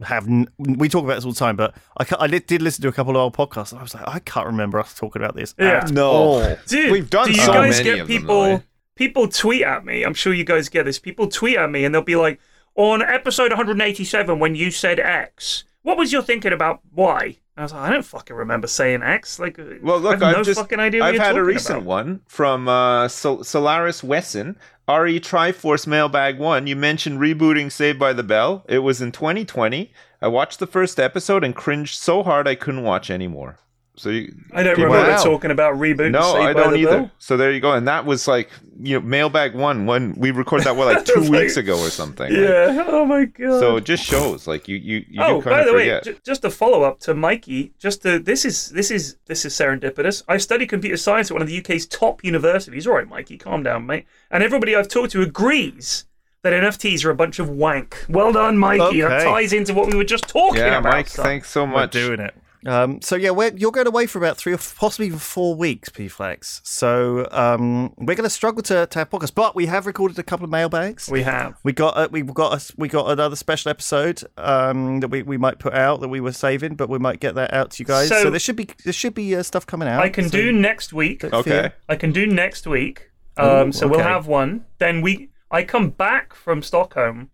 have. N- we talk about this all the time, but I, ca- I did, did listen to a couple of old podcasts. And I was like, I can't remember us talking about this. Yeah. at No. all. Dude, We've done do you so guys many get of them, eh? People tweet at me? I'm sure you guys get this. People tweet at me and they'll be like, "On episode 187, when you said X, what was your thinking about Y?" And I was like, "I don't fucking remember saying X." Like, Well, look, I have I've no just fucking idea. What I've had a recent about. one from uh, Sol- Solaris Wesson. RE Triforce Mailbag One. You mentioned rebooting Saved by the Bell. It was in 2020. I watched the first episode and cringed so hard I couldn't watch anymore. So you, I don't remember Wow. talking about reboot. No, I don't either. Bell. So there you go. And that was like you know Mailbag One when we recorded that what like two Like- weeks ago or something. Like, Yeah. Oh my god. so it just shows like you you you oh, kind by of the forget. way, j- just a follow up to Mikey. Just to, this is this is this is serendipitous. I studied computer science at one of the UK's top universities. All right, Mikey, calm down, mate. And everybody I've talked to agrees that NFTs are a bunch of wank. Well done, Mikey. That ties into what we were just talking about. yeah, about. Mike, son. thanks so We're much. doing it. Um, so yeah, we're, you're going away for about three or f- possibly even four weeks, P-Flax. So um, we're going to struggle to, to have podcasts, but we have recorded a couple of mailbags. We have. We got a, we've got a, we got another special episode um, that we, we might put out that we were saving, but we might get that out to you guys. So, So- there should be there should be uh, stuff coming out. I can So do next week. Okay. fear. I can do next week. Um, Ooh, so we'll have one. Then we, I come back from Stockholm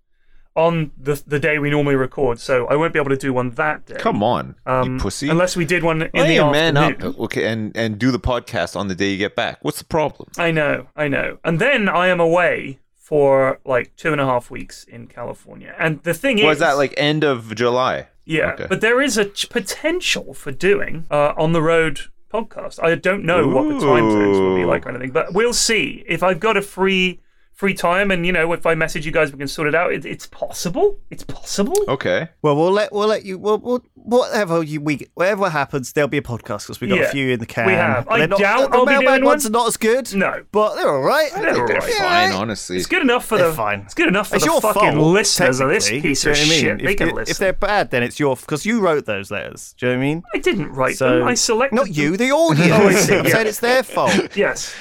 on the the day we normally record, so I won't be able to do one that day. Come on, um, you pussy. Unless we did one in Lay the man afternoon. up, okay, and and do the podcast on the day you get back. What's the problem? I know, I know. And then I am away for like two and a half weeks in California. And the thing is, Was that like end of July? Yeah, Okay. but there is a ch- potential for doing uh, on the road podcast. I don't know what the time zones will be like or anything, but we'll see. If I've got a free free time, and you know, if I message you guys, we can sort it out. It, it's possible. It's possible. Okay. Well, we'll let we'll let you. We'll, we'll whatever you we whatever happens, there'll be a podcast because we got Yeah, a few in the can. we have. I They're not, doubt the I'll be mailbag doing ones one. are not as good. No. but they're all right. They're all They're right. fine, honestly. It's good enough for They're the. fine. It's good enough for It's the your fucking fault, listeners of this piece of you know what I shit. mean? They if, can if- listen. If they're bad, then it's your because you wrote those letters. Do you know what I mean? I didn't write So them. I selected. not them. you, the audience. Oh, I see, yeah. saying it's their fault. Yes.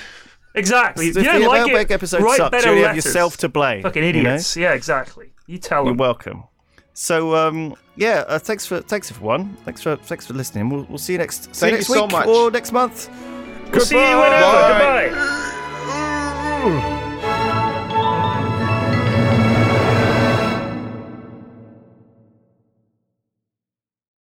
Exactly. So you don't the like mailbag it. episode write sucks, better you only have letters. yourself to blame. Fucking you know? idiots. Yeah, exactly. You tell them. You're welcome. So um, yeah, uh, thanks for thanks everyone. Thanks for thanks for listening. We'll, we'll see you next see Thank you next you so week much. or next month. We'll see you whenever. Bye. Goodbye.